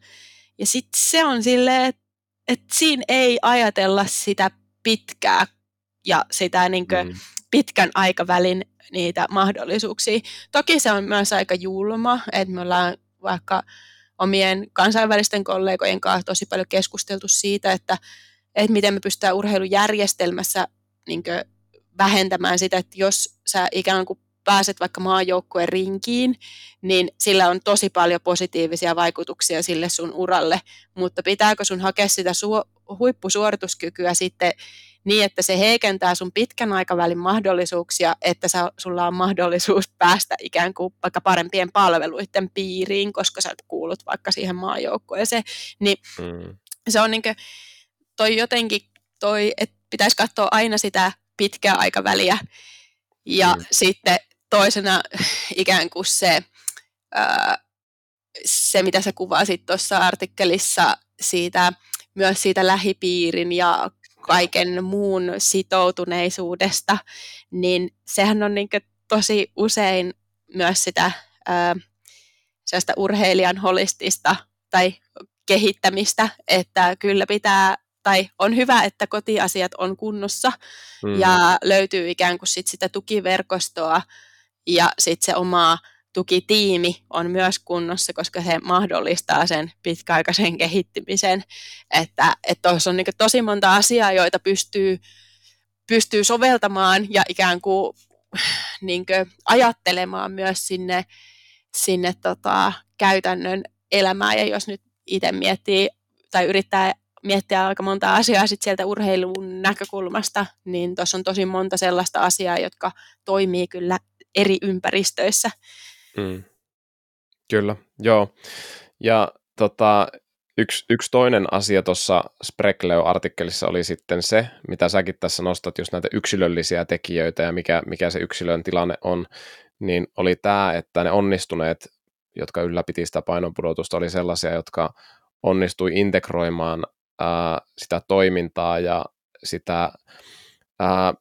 Speaker 2: Ja sitten se on silleen, että et siinä ei ajatella sitä pitkää ja sitä niin mm. pitkän aikavälin niitä mahdollisuuksia. Toki se on myös aika julma, että me ollaan vaikka omien kansainvälisten kollegojen kanssa tosi paljon keskusteltu siitä, että, että miten me pystytään urheilujärjestelmässä niin vähentämään sitä, että jos sä ikään kuin pääset vaikka maajoukkueen rinkiin, niin sillä on tosi paljon positiivisia vaikutuksia sille sun uralle, mutta pitääkö sun hakea sitä su- huippusuorituskykyä sitten niin, että se heikentää sun pitkän aikavälin mahdollisuuksia, että sä, sulla on mahdollisuus päästä ikään kuin vaikka parempien palveluiden piiriin, koska sä kuulut vaikka siihen maajoukkueeseen, niin mm. se on niin kuin, toi jotenkin toi, että pitäisi katsoa aina sitä pitkää aikaväliä ja mm. sitten toisena ikään kuin se, ää, se mitä sä kuvasit tuossa artikkelissa siitä, myös siitä lähipiirin ja kaiken muun sitoutuneisuudesta, niin sehän on niin tosi usein myös sitä ää, urheilijan holistista tai kehittämistä, että kyllä pitää tai on hyvä, että kotiasiat on kunnossa mm. ja löytyy ikään kuin sit sitä tukiverkostoa ja sitten se oma tukitiimi on myös kunnossa, koska se mahdollistaa sen pitkäaikaisen *laughs* kehittymisen. Että tuossa on niin tosi monta asiaa, joita pystyy, pystyy soveltamaan ja ikään kuin, *sighs* niin kuin ajattelemaan myös sinne, sinne tota, käytännön elämään. Ja jos nyt itse miettii tai yrittää miettiä aika monta asiaa sit sieltä urheilun näkökulmasta, niin tuossa on tosi monta sellaista asiaa, jotka toimii kyllä eri ympäristöissä.
Speaker 1: Mm. Kyllä, joo. Ja tota, yksi, yksi toinen asia tuossa Sprekleo-artikkelissa oli sitten se, mitä säkin tässä nostat, just näitä yksilöllisiä tekijöitä ja mikä, mikä se yksilön tilanne on, niin oli tämä, että ne onnistuneet, jotka ylläpiti sitä painonpudotusta, oli sellaisia, jotka onnistui integroimaan ää, sitä toimintaa ja sitä ää,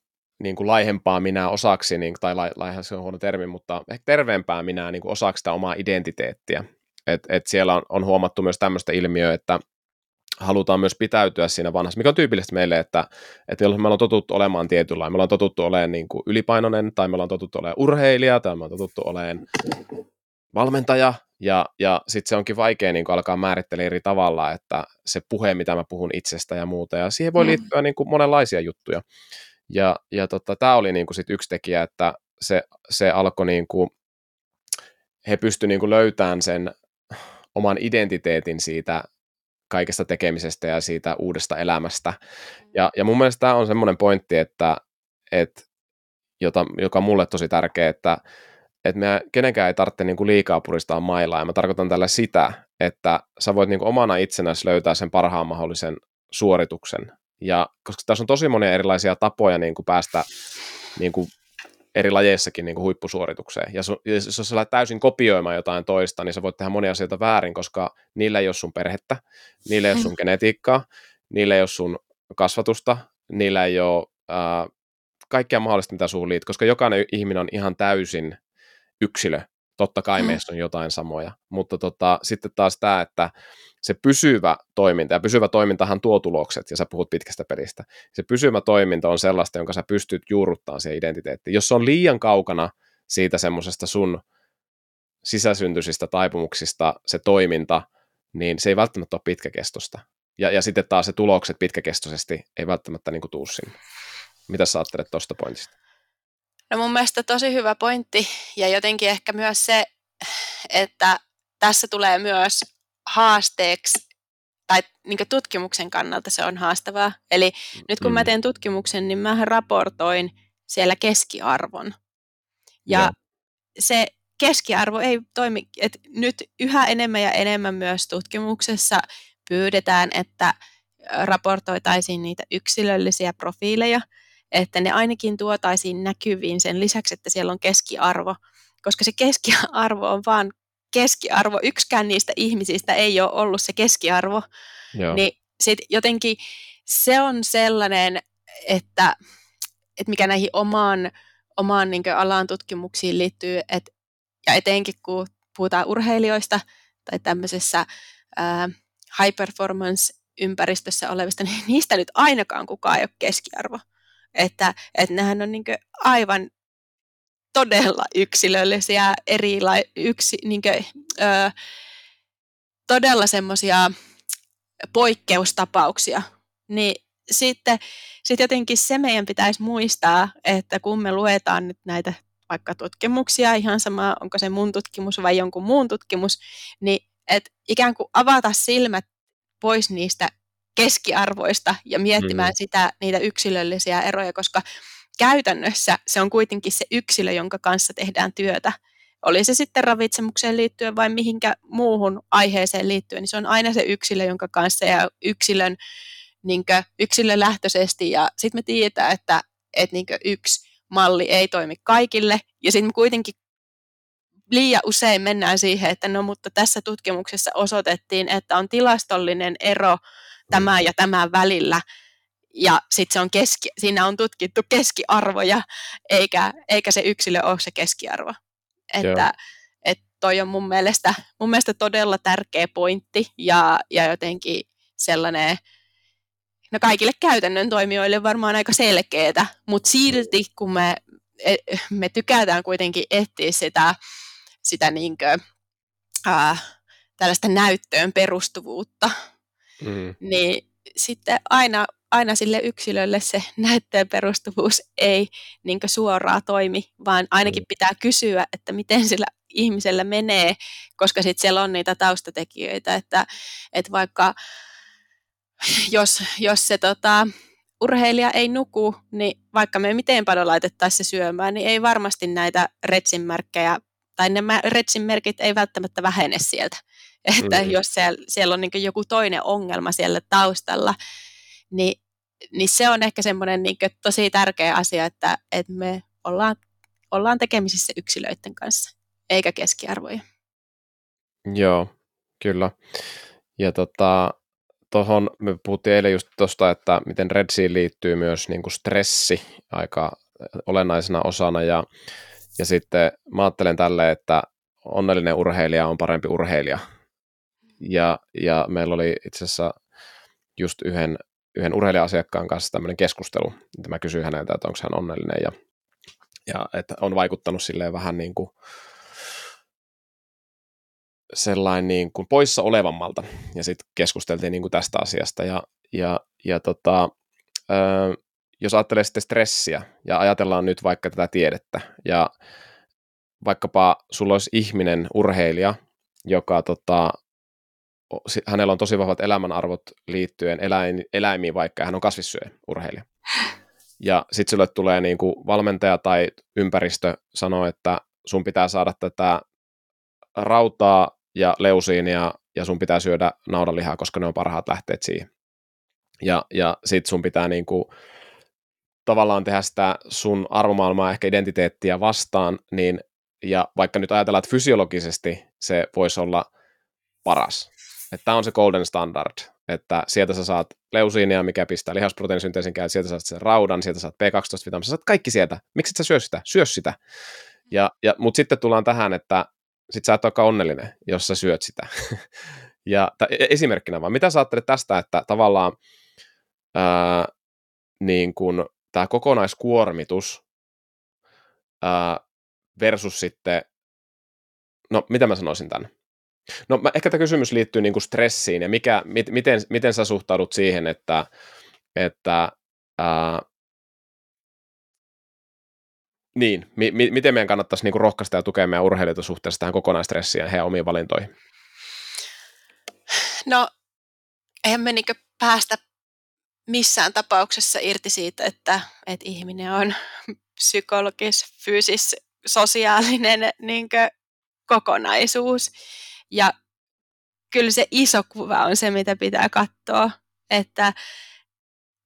Speaker 1: niin kuin laihempaa minä osaksi, niin, tai laihan se on huono termi, mutta ehkä terveempää minä niin kuin osaksi sitä omaa identiteettiä. Et, et siellä on, on huomattu myös tämmöistä ilmiöä, että halutaan myös pitäytyä siinä vanhassa, mikä on tyypillistä meille, että, että me ollaan totuttu olemaan tietynlainen, me ollaan totuttu olemaan niin kuin ylipainoinen, tai me ollaan totuttu olemaan urheilija, tai me ollaan totuttu olemaan valmentaja, ja, ja sitten se onkin vaikea niin alkaa määrittelemään eri tavalla, että se puhe, mitä mä puhun itsestä ja muuta, ja siihen voi mm. liittyä niin kuin monenlaisia juttuja. Ja, ja tota, tämä oli niin kuin sit yksi tekijä, että se, se alkoi niin kuin, he pystyivät niin löytämään sen oman identiteetin siitä kaikesta tekemisestä ja siitä uudesta elämästä. Ja, ja mun mielestä tämä on semmoinen pointti, että, että jota, joka on mulle tosi tärkeä, että, että me kenenkään ei tarvitse niin kuin liikaa puristaa mailaa, ja mä tarkoitan tällä sitä, että sä voit niin kuin omana itsenäsi löytää sen parhaan mahdollisen suorituksen, ja koska tässä on tosi monia erilaisia tapoja niin kuin päästä niin kuin eri lajeissakin niin kuin huippusuoritukseen. Ja jos sä lähdet täysin kopioimaan jotain toista, niin sä voit tehdä monia asioita väärin, koska niillä ei ole sun perhettä, niillä ei ole sun *laughs* genetiikkaa, niillä ei ole sun kasvatusta, niillä ei ole äh, kaikkea mahdollista, mitä suun liittyy, koska jokainen ihminen on ihan täysin yksilö. Totta kai mm. meissä on jotain samoja, mutta tota, sitten taas tämä, että se pysyvä toiminta, ja pysyvä toimintahan tuo tulokset, ja sä puhut pitkästä pelistä, se pysyvä toiminta on sellaista, jonka sä pystyt juurruttamaan siihen identiteettiin. Jos se on liian kaukana siitä semmoisesta sun sisäsyntyisistä taipumuksista se toiminta, niin se ei välttämättä ole pitkäkestosta. Ja, ja sitten taas se tulokset pitkäkestoisesti ei välttämättä niin tuu sinne. Mitä sä ajattelet tuosta pointista?
Speaker 2: No mun mielestä tosi hyvä pointti ja jotenkin ehkä myös se, että tässä tulee myös haasteeksi tai niin tutkimuksen kannalta se on haastavaa. Eli nyt kun mm. mä teen tutkimuksen, niin mä raportoin siellä keskiarvon. Ja ja se keskiarvo ei toimi, että nyt yhä enemmän ja enemmän myös tutkimuksessa pyydetään, että raportoitaisiin niitä yksilöllisiä profiileja, että ne ainakin tuotaisiin näkyviin sen lisäksi, että siellä on keskiarvo, koska se keskiarvo on vaan keskiarvo, yksikään niistä ihmisistä ei ole ollut se keskiarvo, Joo. niin sit jotenkin se on sellainen, että, että mikä näihin omaan, omaan niin alan tutkimuksiin liittyy, että, ja etenkin kun puhutaan urheilijoista tai tämmöisessä ää, high performance ympäristössä olevista, niin niistä nyt ainakaan kukaan ei ole keskiarvo. Että, että nehän on niin aivan todella yksilöllisiä, erila- yksi, niin kuin, ö, todella semmoisia poikkeustapauksia. Niin sitten sit jotenkin se meidän pitäisi muistaa, että kun me luetaan nyt näitä vaikka tutkimuksia, ihan sama onko se mun tutkimus vai jonkun muun tutkimus, niin että ikään kuin avata silmät pois niistä keskiarvoista ja miettimään mm. sitä, niitä yksilöllisiä eroja, koska käytännössä se on kuitenkin se yksilö, jonka kanssa tehdään työtä. Oli se sitten ravitsemukseen liittyen vai mihinkä muuhun aiheeseen liittyen, niin se on aina se yksilö, jonka kanssa ja yksilön niin yksilölähtöisesti. Ja sitten me tiedetään, että, että niin yksi malli ei toimi kaikille. Ja sitten me kuitenkin liian usein mennään siihen, että no mutta tässä tutkimuksessa osoitettiin, että on tilastollinen ero tämä ja tämän välillä, ja sitten se on keski, siinä on tutkittu keskiarvoja, eikä, eikä se yksilö ole se keskiarvo. Että et toi on mun mielestä, mun mielestä todella tärkeä pointti ja, ja jotenkin sellainen, no kaikille käytännön toimijoille varmaan aika selkeää, mutta silti kun me, e, me tykätään kuitenkin etsiä sitä, sitä niinkö, ää, tällaista näyttöön perustuvuutta, mm. niin sitten aina, aina sille yksilölle se *laughs* näyttöön perustuvuus ei niin suoraan toimi, vaan ainakin mm. pitää kysyä, että miten sillä ihmisellä menee, koska sitten siellä on niitä taustatekijöitä, että, että vaikka *laughs* jos, jos se tota, urheilija ei nuku, niin vaikka me miten paljon laitettaisiin se syömään, niin ei varmasti näitä retsinmerkkejä, tai ne retsinmerkit ei välttämättä vähene sieltä. Että mm. jos siellä, siellä on niin joku toinen ongelma siellä taustalla, niin, niin se on ehkä semmoinen niin tosi tärkeä asia, että, että me ollaan, ollaan tekemisissä yksilöiden kanssa, eikä keskiarvoja.
Speaker 1: Joo, kyllä. Ja tota, tuohon me puhuttiin eilen just tuosta, että miten Redsiin liittyy myös niin kuin stressi aika olennaisena osana ja, ja sitten mä ajattelen tälle, että onnellinen urheilija on parempi urheilija ja, ja meillä oli itse asiassa just yhden, yhden urheilija-asiakkaan kanssa tämmöinen keskustelu, että mä kysyin häneltä, että onko hän onnellinen ja, ja että on vaikuttanut silleen vähän niin kuin sellainen niin kuin poissa olevammalta. Ja sitten keskusteltiin niin kuin tästä asiasta ja, ja, ja tota, ö, jos ajattelee sitten stressiä ja ajatellaan nyt vaikka tätä tiedettä ja vaikkapa sulla olisi ihminen, urheilija, joka tota, hänellä on tosi vahvat elämänarvot liittyen eläin, eläimiin, vaikka hän on kasvissyöjä, urheilija. Ja sitten sulle tulee niin kuin valmentaja tai ympäristö sanoo, että sun pitää saada tätä rautaa ja leusiinia ja sun pitää syödä naudanlihaa, koska ne on parhaat lähteet siihen. Ja, ja sit sun pitää niin kuin, tavallaan tehdä sitä sun arvomaailmaa, ehkä identiteettiä vastaan, niin, ja vaikka nyt ajatellaan, että fysiologisesti se voisi olla paras, että tämä on se golden standard, että sieltä sä saat leusiinia, mikä pistää lihasproteiinisynteesin käy, sieltä saat sen raudan, sieltä saat B12-vitamiinia, sä saat kaikki sieltä. Miksi et sä syö sitä? Syö sitä. Ja, ja, Mutta sitten tullaan tähän, että sit sä et olekaan onnellinen, jos sä syöt sitä. *laughs* ja t- e-, esimerkkinä vaan, mitä sä ajattelet tästä, että tavallaan ää, niin kun, tämä kokonaiskuormitus ää, versus sitten, no mitä mä sanoisin tänne? No mä, ehkä tämä kysymys liittyy niin kuin stressiin ja mikä, mit, miten, miten sä suhtaudut siihen, että, että ää, niin, mi, mi, miten meidän kannattaisi niin kuin rohkaista ja tukea meidän urheilijoita suhteessa tähän kokonaistressiin ja heidän omiin valintoihin?
Speaker 2: No, eihän me niin päästä missään tapauksessa irti siitä, että, että ihminen on psykologis, fyysis, sosiaalinen niin kokonaisuus. Ja kyllä se iso kuva on se, mitä pitää katsoa. Että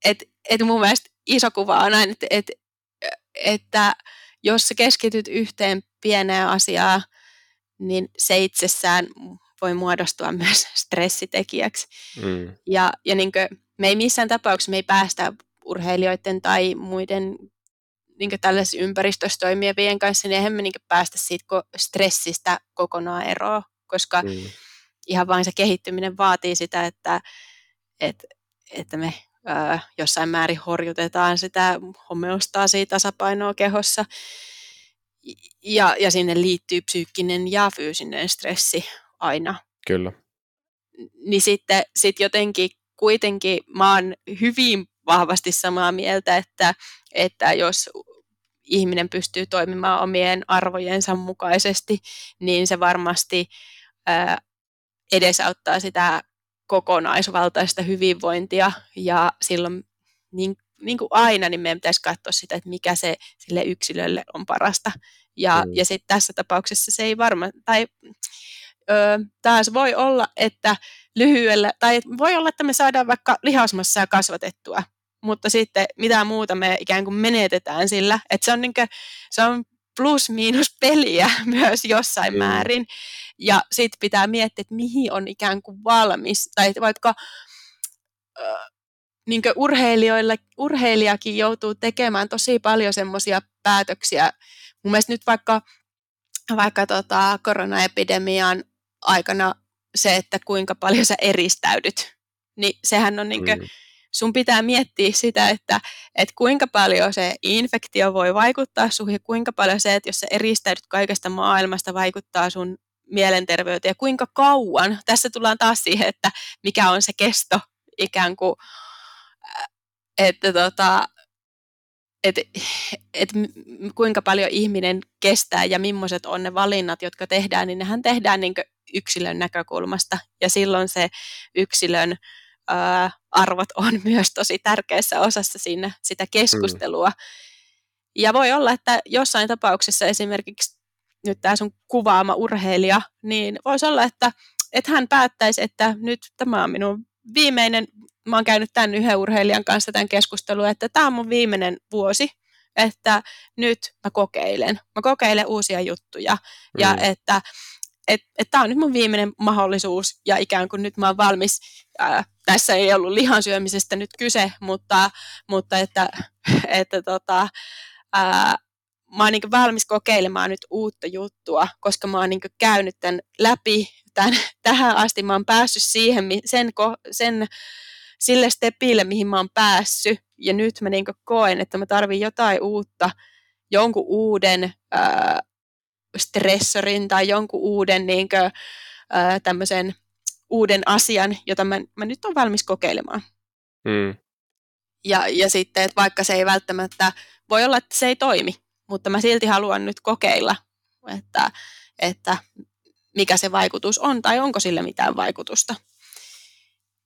Speaker 2: et, et mun mielestä iso kuva on aina, että, että, että jos sä keskityt yhteen pieneen asiaan, niin se itsessään voi muodostua myös stressitekijäksi. Mm. Ja, ja niin me ei missään tapauksessa me ei päästä urheilijoiden tai muiden niin tällaisessa ympäristössä toimivien kanssa, niin eihän me niin päästä siitä stressistä kokonaan eroon, koska mm. ihan vain se kehittyminen vaatii sitä, että, että, että me ää, jossain määrin horjutetaan sitä homeostaasia tasapainoa kehossa. Ja, ja sinne liittyy psyykkinen ja fyysinen stressi aina.
Speaker 1: Kyllä.
Speaker 2: Niin sitten sit jotenkin kuitenkin mä oon hyvin vahvasti samaa mieltä, että, että jos ihminen pystyy toimimaan omien arvojensa mukaisesti, niin se varmasti edesauttaa sitä kokonaisvaltaista hyvinvointia ja silloin niin, niin kuin aina, niin meidän pitäisi katsoa sitä, että mikä se sille yksilölle on parasta. Ja, mm. ja sitten tässä tapauksessa se ei varmaan, tai ö, taas voi olla, että lyhyellä, tai voi olla, että me saadaan vaikka lihasmassaa kasvatettua, mutta sitten mitä muuta me ikään kuin menetetään sillä, että se on, niin kuin, se on plus-miinus peliä *laughs* myös jossain mm. määrin. Ja sitten pitää miettiä, että mihin on ikään kuin valmis, tai vaikka äh, niin urheilijoilla, urheilijakin joutuu tekemään tosi paljon semmoisia päätöksiä. Mun mielestä nyt vaikka, vaikka tota koronaepidemian aikana se, että kuinka paljon sä eristäydyt, niin sehän on niin kuin, mm. Sun pitää miettiä sitä, että, että kuinka paljon se infektio voi vaikuttaa suhun ja kuinka paljon se, että jos sä eristäydyt kaikesta maailmasta, vaikuttaa sun mielenterveyteen ja kuinka kauan. Tässä tullaan taas siihen, että mikä on se kesto ikään kuin, että tota, et, et kuinka paljon ihminen kestää ja millaiset on ne valinnat, jotka tehdään, niin nehän tehdään niin yksilön näkökulmasta. Ja silloin se yksilön ää, arvot on *laughs* myös tosi tärkeässä osassa siinä sitä keskustelua. Mm. Ja voi olla, että jossain tapauksessa esimerkiksi nyt tämä sun kuvaama urheilija, niin voisi olla, että, että hän päättäisi, että nyt tämä on minun viimeinen, mä oon käynyt tämän yhden urheilijan kanssa tämän keskustelun, että tämä on mun viimeinen vuosi, että nyt mä kokeilen. Mä kokeilen uusia juttuja mm. ja että että et tämä on nyt mun viimeinen mahdollisuus ja ikään kuin nyt mä oon valmis, ää, tässä ei ollut lihan syömisestä nyt kyse, mutta, mutta että, että tota, ää, mä oon niin valmis kokeilemaan nyt uutta juttua, koska mä oon niin käynyt tämän läpi tämän, tähän asti, mä oon päässyt siihen, sen, sen sille stepille, mihin mä oon päässyt, ja nyt mä niin koen, että mä tarvin jotain uutta, jonkun uuden ää, stressorin tai jonkun uuden niin kuin, ää, tämmöisen uuden asian, jota mä, mä nyt on valmis kokeilemaan. Mm. Ja, ja sitten, että vaikka se ei välttämättä, voi olla, että se ei toimi, mutta mä silti haluan nyt kokeilla että, että mikä se vaikutus on tai onko sille mitään vaikutusta.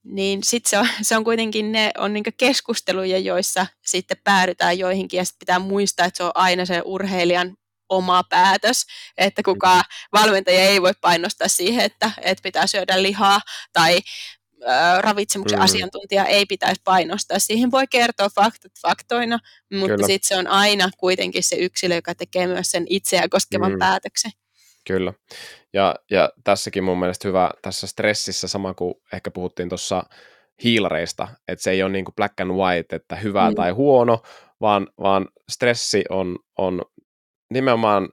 Speaker 2: Niin sitten se on, *laughs* se on kuitenkin ne on niin keskusteluja, joissa sitten päädytään joihinkin ja sitten pitää muistaa, että se on aina se urheilijan oma päätös, että kukaan mm-hmm. valmentaja ei voi painostaa siihen, että, että pitää syödä lihaa tai ravitsemuksen mm. asiantuntija ei pitäisi painostaa. Siihen voi kertoa faktat faktoina, mutta sitten se on aina kuitenkin se yksilö, joka tekee myös sen itseä koskevan mm. päätöksen.
Speaker 1: Kyllä. Ja, ja tässäkin mun mielestä hyvä tässä stressissä, sama kuin ehkä puhuttiin tuossa hiilareista, että se ei ole niin kuin black and white, että hyvä mm. tai huono, vaan, vaan stressi on, on nimenomaan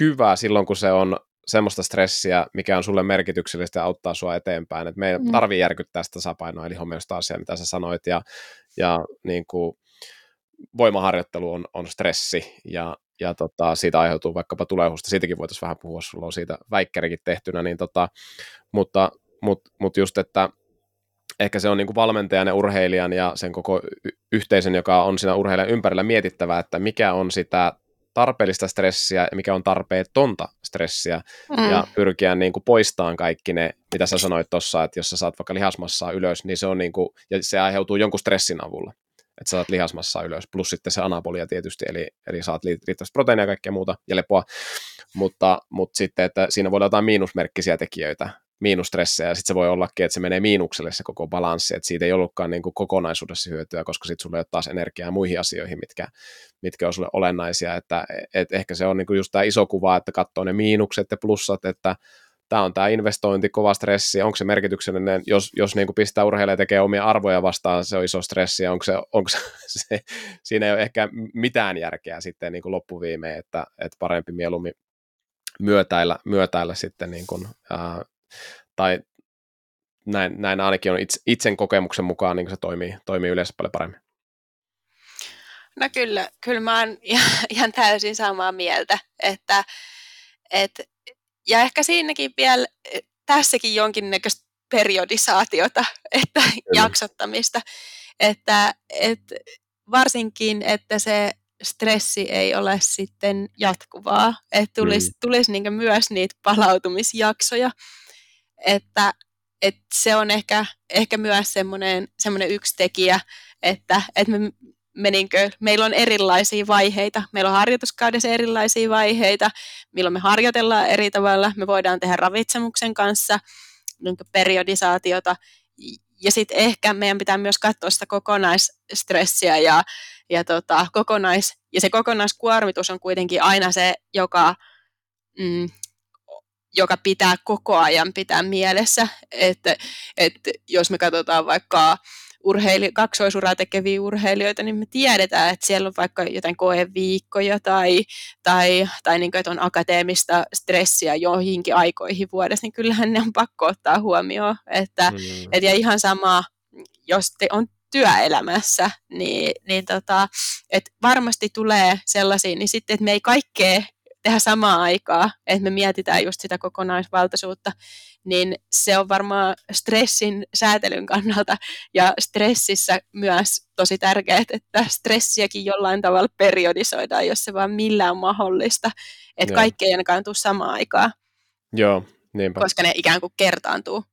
Speaker 1: hyvä silloin, kun se on semmoista stressiä, mikä on sulle merkityksellistä ja auttaa sua eteenpäin. Et me ei mm. tarvitse järkyttää sitä tasapainoa, eli homeostaasia, mitä sä sanoit, ja, ja niin kuin, voimaharjoittelu on, on stressi, ja, ja tota, siitä aiheutuu vaikkapa tulehusta, siitäkin voitaisiin vähän puhua, sulla on siitä väikkärikin tehtynä, niin tota, mutta, mutta, mutta just, että ehkä se on niin kuin valmentajan ja urheilijan ja sen koko yhteisön, joka on siinä urheilijan ympärillä mietittävä, että mikä on sitä tarpeellista stressiä ja mikä on tarpeetonta stressiä mm. ja pyrkiä niin kuin poistamaan kaikki ne, mitä sä sanoit tuossa, että jos sä saat vaikka lihasmassaa ylös, niin se on niin kuin, ja se aiheutuu jonkun stressin avulla, että sä saat lihasmassaa ylös, plus sitten se anabolia tietysti, eli, eli saat riittävästi proteiinia ja kaikkea muuta ja lepoa, mutta, mutta sitten, että siinä voi olla jotain miinusmerkkisiä tekijöitä, miinustressejä, ja sitten se voi ollakin, että se menee miinukselle se koko balanssi, että siitä ei ollutkaan niin kuin kokonaisuudessa hyötyä, koska sitten sulle ei ole taas energiaa muihin asioihin, mitkä, mitkä on sulle olennaisia, että et ehkä se on niin kuin just tämä iso kuva, että katsoo ne miinukset ja plussat, että tämä on tämä investointi, kova stressi, onko se merkityksellinen, jos, jos niin kuin pistää urheilija tekee omia arvoja vastaan, se on iso stressi, onko se, onko se, *laughs* se siinä ei ole ehkä mitään järkeä sitten niin kuin loppuviimeen, että, että parempi mieluummin myötäillä, myötäillä sitten niin kuin, ää, tai näin, näin ainakin on itse, itsen kokemuksen mukaan niin se toimii, toimii yleensä paljon paremmin.
Speaker 2: No kyllä, kyllä mä oon *laughs* ihan, täysin samaa mieltä, että et, ja ehkä siinäkin vielä tässäkin jonkinnäköistä periodisaatiota, *laughs* että kyllä. jaksottamista, että, että varsinkin, että se stressi ei ole sitten jatkuvaa, että tulisi, mm. tulisi niin myös niitä palautumisjaksoja, että, että se on ehkä, ehkä myös semmoinen, semmoinen yksi tekijä, että, että me, me niinkö, meillä on erilaisia vaiheita, meillä on harjoituskaudessa erilaisia vaiheita, milloin me harjoitellaan eri tavalla, me voidaan tehdä ravitsemuksen kanssa periodisaatiota, ja sitten ehkä meidän pitää myös katsoa sitä kokonaisstressiä ja, ja, tota, kokonais, ja se kokonaiskuormitus on kuitenkin aina se, joka mm, joka pitää koko ajan pitää mielessä, että, että jos me katsotaan vaikka urheili, kaksoisuraa tekeviä urheilijoita, niin me tiedetään, että siellä on vaikka jotain koeviikkoja tai, tai, tai niin kuin, että on akateemista stressiä joihinkin aikoihin vuodessa, niin kyllähän ne on pakko ottaa huomioon. Että, mm. et, ja ihan sama, jos te on työelämässä, niin, niin tota, et varmasti tulee sellaisia, niin sitten, että me ei kaikkea tehdä samaa aikaa, että me mietitään just sitä kokonaisvaltaisuutta, niin se on varmaan stressin säätelyn kannalta ja stressissä myös tosi tärkeää, että stressiäkin jollain tavalla periodisoidaan, jos se vaan millään mahdollista, että Joo. kaikki ei ainakaan tule samaan aikaan.
Speaker 1: Joo, niinpä.
Speaker 2: Koska ne ikään kuin kertaantuu.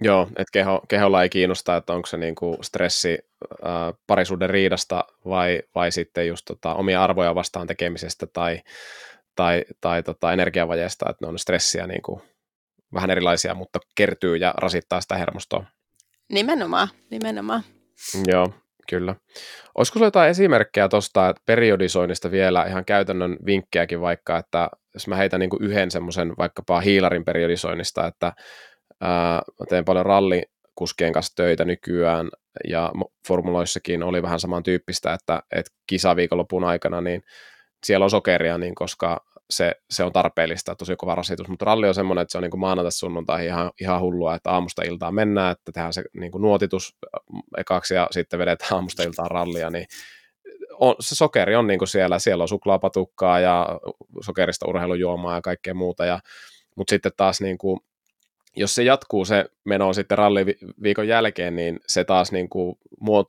Speaker 1: Joo, että keho, keholla ei kiinnosta, että onko se niinku stressi äh, parisuuden riidasta vai, vai sitten just tota, omia arvoja vastaan tekemisestä tai tai, tai tota energiavajeesta, että ne on stressiä niin kuin vähän erilaisia, mutta kertyy ja rasittaa sitä hermostoa.
Speaker 2: Nimenomaan, nimenomaan.
Speaker 1: Joo, kyllä. Olisiko sinulla jotain esimerkkejä tuosta periodisoinnista vielä, ihan käytännön vinkkejäkin vaikka, että jos mä heitän niin kuin yhden semmoisen vaikkapa hiilarin periodisoinnista, että ää, mä teen paljon rallikuskien kanssa töitä nykyään, ja formuloissakin oli vähän samantyyppistä, että, että kisaviikonlopun aikana niin siellä on sokeria, niin koska se, se on tarpeellista, tosi kova rasitus, mutta ralli on semmoinen, että se on niin maanantai sunnuntai ihan, ihan hullua, että aamusta iltaan mennään, että tehdään se niin kuin nuotitus ekaksi ja sitten vedetään aamusta iltaan rallia, niin on, se sokeri on niin kuin siellä, siellä on suklaapatukkaa ja sokerista urheilujuomaa ja kaikkea muuta, ja, mutta sitten taas niin kuin jos se jatkuu se meno sitten ralliviikon jälkeen, niin se taas niin kuin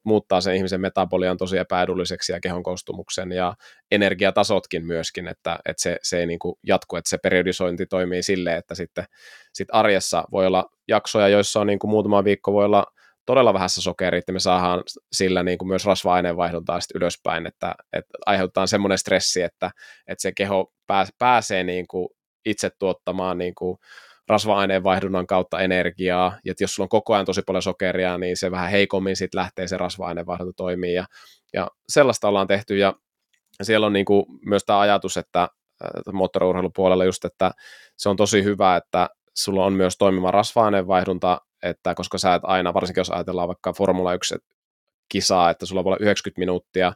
Speaker 1: muuttaa sen ihmisen metabolian tosi epäedulliseksi ja kehon koostumuksen ja energiatasotkin myöskin, että, että se, se ei niin kuin jatku, että se periodisointi toimii silleen, että sitten sit arjessa voi olla jaksoja, joissa on niin kuin muutama viikko voi olla todella vähässä sokeria, että me saadaan sillä niin kuin myös rasva-aineenvaihduntaa sitten ylöspäin, että, että aiheutetaan semmoinen stressi, että, että se keho pääsee niin kuin itse tuottamaan niin kuin rasva-aineenvaihdunnan kautta energiaa, ja jos sulla on koko ajan tosi paljon sokeria, niin se vähän heikommin sitten lähtee se rasva-aineenvaihdunta toimii, ja, ja sellaista ollaan tehty, ja siellä on niin kuin myös tämä ajatus, että moottoriurheilupuolella just, että se on tosi hyvä, että sulla on myös toimiva rasva-aineenvaihdunta, että koska sä et aina, varsinkin jos ajatellaan vaikka Formula 1 kisaa, että sulla voi olla 90 minuuttia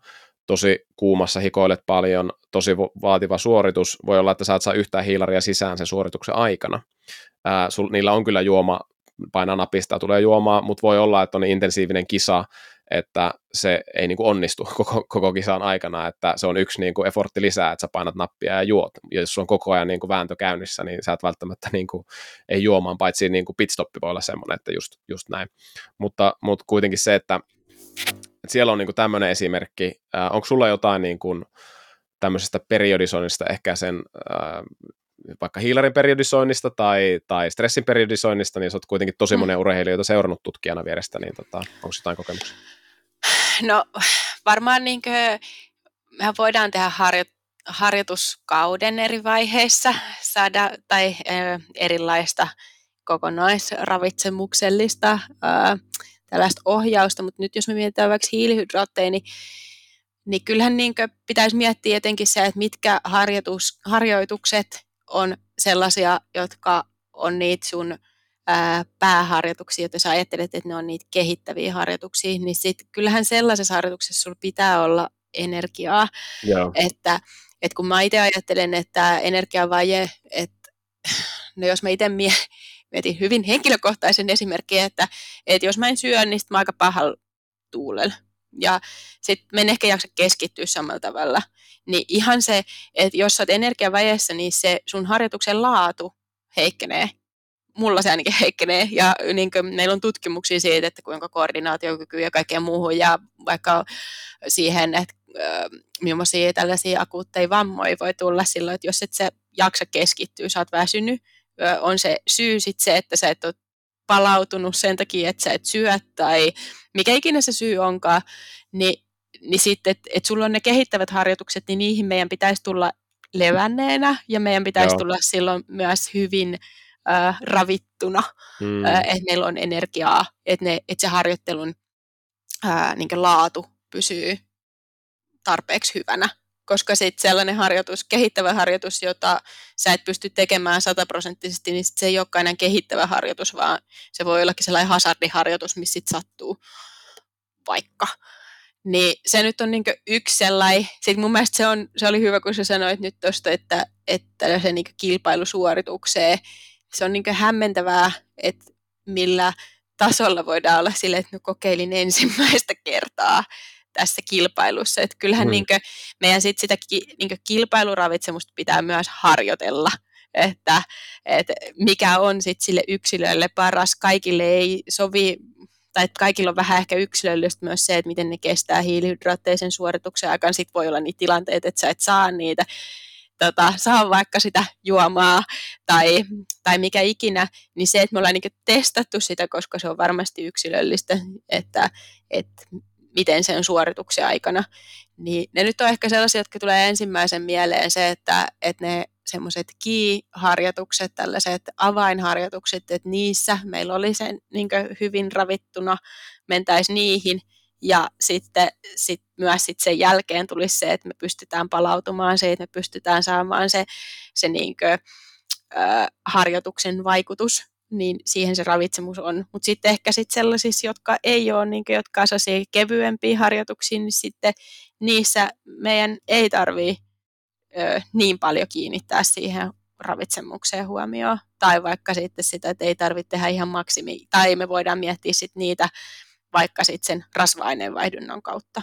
Speaker 1: tosi kuumassa, hikoilet paljon, tosi vaativa suoritus, voi olla, että sä et saa yhtään hiilaria sisään sen suorituksen aikana. Ää, sul, niillä on kyllä juoma, painaa napista tulee juomaa, mutta voi olla, että on niin intensiivinen kisa, että se ei niin kuin onnistu *laughs* koko, koko kisan aikana, että se on yksi niin kuin effortti lisää, että sä painat nappia ja juot. Ja jos sulla on koko ajan niin kuin vääntö käynnissä, niin sä et välttämättä niin kuin, ei juomaan, paitsi niin kuin pitstoppi voi olla semmoinen, että just, just näin. Mutta, mutta kuitenkin se, että et siellä on niin tämmöinen esimerkki. Äh, onko sulla jotain niin kuin, tämmöisestä periodisoinnista, ehkä sen äh, vaikka hiilarin periodisoinnista tai, tai stressin periodisoinnista, niin sä oot kuitenkin tosi mm. monen mm. urheilijoita seurannut tutkijana vierestä, niin tota, onko jotain kokemuksia?
Speaker 2: No varmaan niin kuin, mehän voidaan tehdä harjo- harjoituskauden eri vaiheissa saada tai äh, erilaista kokonaisravitsemuksellista äh, tällaista ohjausta, mutta nyt jos me mietitään vaikka hiilihydraatteja, niin, niin kyllähän niin pitäisi miettiä etenkin se, että mitkä harjoitus, harjoitukset on sellaisia, jotka on niitä sun ää, pääharjoituksia, joita sä ajattelet, että ne on niitä kehittäviä harjoituksia, niin sit kyllähän sellaisessa harjoituksessa sulla pitää olla energiaa, Joo. että että kun mä itse ajattelen, että energiavaje, että no jos mä itse mie- mietin hyvin henkilökohtaisen esimerkin, että, että jos mä en syö, niin mä aika pahalla tuulella. Ja sitten mä en ehkä jaksa keskittyä samalla tavalla. Niin ihan se, että jos sä oot energiaväjessä, niin se sun harjoituksen laatu heikkenee. Mulla se ainakin heikkenee. Ja niin meillä on tutkimuksia siitä, että kuinka koordinaatiokyky ja kaikkea muuhun ja vaikka siihen, että millaisia tällaisia akuutteja vammoja voi tulla silloin, että jos et sä jaksa keskittyä, sä oot väsynyt, on se syy sit se, että sä et ole palautunut sen takia, että sä et syö tai mikä ikinä se syy onkaan, niin, niin sitten, että et sulla on ne kehittävät harjoitukset, niin niihin meidän pitäisi tulla levänneenä ja meidän pitäisi Joo. tulla silloin myös hyvin äh, ravittuna, hmm. äh, että meillä on energiaa, että, ne, että se harjoittelun äh, niin laatu pysyy tarpeeksi hyvänä koska sitten sellainen harjoitus, kehittävä harjoitus, jota sä et pysty tekemään sataprosenttisesti, niin sit se ei olekaan enää kehittävä harjoitus, vaan se voi ollakin sellainen hazardiharjoitus, missä sit sattuu vaikka. Niin se nyt on niinku yksi sellainen, sitten mun mielestä se, on, se oli hyvä, kun sä sanoit nyt tuosta, että, että se niinku kilpailusuoritukseen, se on niinku hämmentävää, että millä tasolla voidaan olla sille, että no kokeilin ensimmäistä kertaa tässä kilpailussa. Että kyllähän mm. niin kuin, meidän sit sitä ki, niin kilpailuravitsemusta pitää myös harjoitella, että, että mikä on sit sille yksilölle paras. Kaikille ei sovi tai että kaikilla on vähän ehkä yksilöllistä myös se, että miten ne kestää hiilihydraatteisen suorituksen aikaan. Sitten voi olla niitä tilanteita, että sä et saa niitä, tota, saa vaikka sitä juomaa tai, tai mikä ikinä, niin se, että me ollaan niin testattu sitä, koska se on varmasti yksilöllistä, että, että miten sen suorituksen aikana. Niin ne nyt on ehkä sellaisia, jotka tulee ensimmäisen mieleen se, että, että ne semmoiset key-harjoitukset, tällaiset avainharjoitukset, että niissä meillä oli sen niin hyvin ravittuna, mentäisiin niihin, ja sitten sit myös sit sen jälkeen tulisi se, että me pystytään palautumaan se, että me pystytään saamaan se, se niin kuin, äh, harjoituksen vaikutus niin siihen se ravitsemus on. Mutta sitten ehkä sit sellaisissa, jotka ei ole, niin jotka on kevyempiä harjoituksia, niin sitten niissä meidän ei tarvitse niin paljon kiinnittää siihen ravitsemukseen huomioon. Tai vaikka sitten sitä, että ei tarvitse tehdä ihan maksimi, tai me voidaan miettiä sitten niitä vaikka sitten sen rasva-aineenvaihdunnan kautta.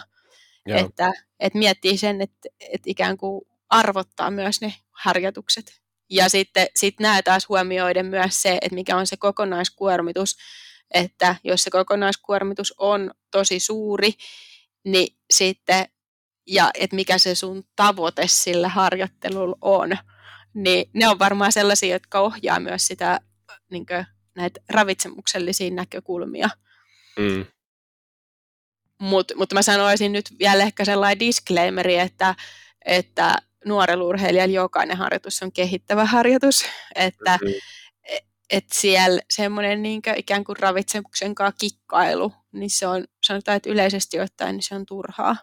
Speaker 2: Joo. Että, että miettii sen, että, että ikään kuin arvottaa myös ne harjoitukset Ja sitten sit nämä taas huomioiden myös se, että mikä on se kokonaiskuormitus, että jos se kokonaiskuormitus on tosi suuri, niin sitten, ja että mikä se sun tavoite sillä harjoittelulla on, niin ne on varmaan sellaisia, jotka ohjaa myös sitä niin kuin, näitä ravitsemuksellisia näkökulmia. Mm. Mut, mutta mä sanoisin nyt vielä ehkä sellainen disclaimeri, että, että nuorella urheilijalla jokainen harjoitus on kehittävä harjoitus, että mm-hmm. et siellä semmoinen niin ikään kuin ravitsemuksen kanssa kikkailu, niin se on, sanotaan, että yleisesti ottaen niin se on turhaa.